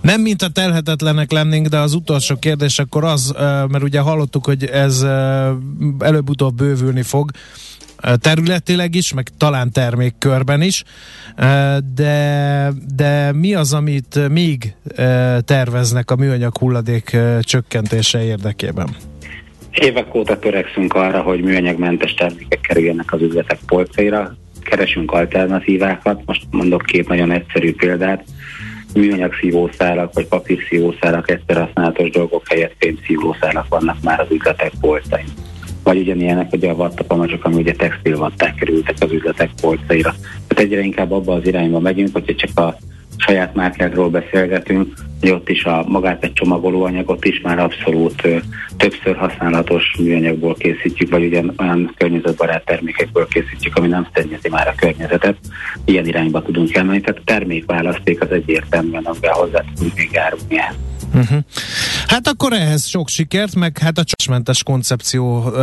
Nem mint a telhetetlenek lennénk, de az utolsó kérdés akkor az, mert ugye hallottuk, hogy ez előbb-utóbb bővülni fog, területileg is, meg talán termékkörben is, de, de mi az, amit még terveznek a műanyag hulladék csökkentése érdekében? Évek óta törekszünk arra, hogy műanyagmentes termékek kerüljenek az üzletek polcaira, keresünk alternatívákat, most mondok két nagyon egyszerű példát, műanyag szívószálak vagy papír szívószálak, egyszer használatos dolgok helyett szívószálak vannak már az üzletek polcain. Vagy ugyanilyenek ugye a vattapamacsok, ami ugye textilvatták kerültek az üzletek polcaira. Tehát egyre inkább abba az irányba megyünk, hogyha csak a saját márkákról beszélgetünk, hogy ott is a magát egy csomagolóanyagot is már abszolút ö, többször használatos műanyagból készítjük, vagy ugyan olyan környezetbarát termékekből készítjük, ami nem szennyezi már a környezetet. Ilyen irányba tudunk elmenni, tehát a termékválaszték az egyértelműen, amivel hozzá tudunk még járulni Uh-huh. Hát akkor ehhez sok sikert, meg hát a csásmentes koncepció uh,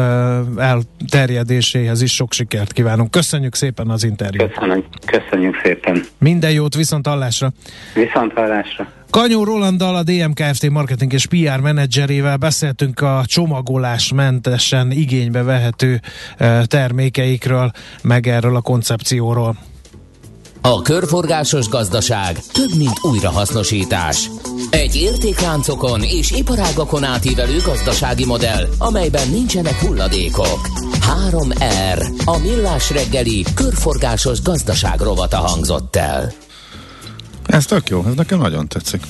elterjedéséhez is sok sikert kívánunk. Köszönjük szépen az interjút. Köszönjük, köszönjük szépen. Minden jót, viszont hallásra. Viszont hallásra. Kanyó Rolanddal, a DMKFT marketing és PR menedzserével beszéltünk a csomagolás mentesen igénybe vehető termékeikről, meg erről a koncepcióról. A körforgásos gazdaság több, mint újrahasznosítás. Egy értékláncokon és iparágakon átívelő gazdasági modell, amelyben nincsenek hulladékok. 3R. A millás reggeli körforgásos gazdaság rovata hangzott el. Ez tök jó, ez nekem nagyon tetszik.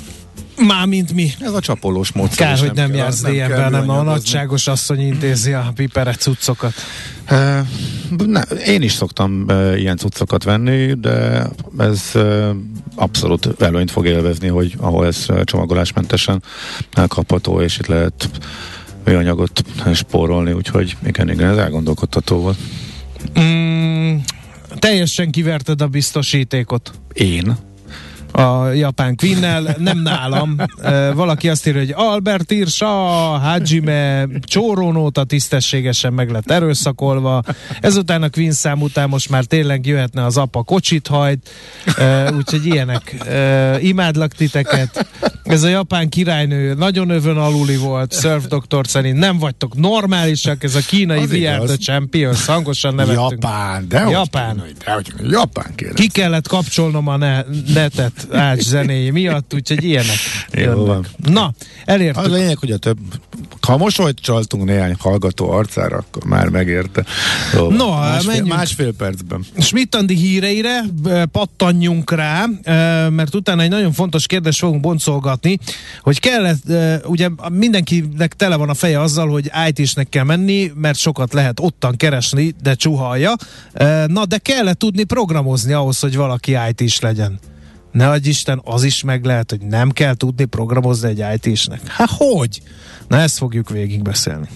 Mármint mi? Ez a csapolós módszer. Kár, hogy nem, nem jársz DM-ben, nem a nagyságos asszony intézi a piperet cuccokat. Uh, ne, én is szoktam uh, ilyen cuccokat venni, de ez uh, abszolút előnyt fog élvezni, hogy ahol ez csomagolásmentesen elkapható, és itt lehet műanyagot spórolni, úgyhogy igen, igen, ez elgondolkodható volt. Mm, teljesen kiverted a biztosítékot. Én? A japán Queen-nel, nem nálam. Valaki azt írja, hogy Albert Irsa, Hajime csórónóta tisztességesen meg lett erőszakolva. Ezután a Queen szám után most már tényleg jöhetne az apa kocsit hajt, úgyhogy ilyenek. Imádlak titeket. Ez a japán királynő nagyon övön aluli volt, Surf Doktor szerint nem vagytok normálisak, ez a kínai VR The Champions, hangosan nevettünk. Japán, de Japán. Hogy, de hogy, Japán kérdez. Ki kellett kapcsolnom a ne- netet ács zenéi miatt, úgyhogy ilyenek. Jó. Na, elértük. Az a lényeg, hogy a több, ha mosolyt csaltunk néhány hallgató arcára, akkor már megérte. Jó, no, másfél, menjünk. másfél percben. Schmidt-Andi híreire pattanjunk rá, mert utána egy nagyon fontos kérdést fogunk boncolgatni, hogy kellett, ugye mindenkinek tele van a feje azzal, hogy IT-snek kell menni, mert sokat lehet ottan keresni, de csuhalja. Na, de kellett tudni programozni ahhoz, hogy valaki IT-s legyen. Ne adj Isten, az is meg lehet, hogy nem kell tudni programozni egy IT-snek. Hát hogy? Na ezt fogjuk végigbeszélni.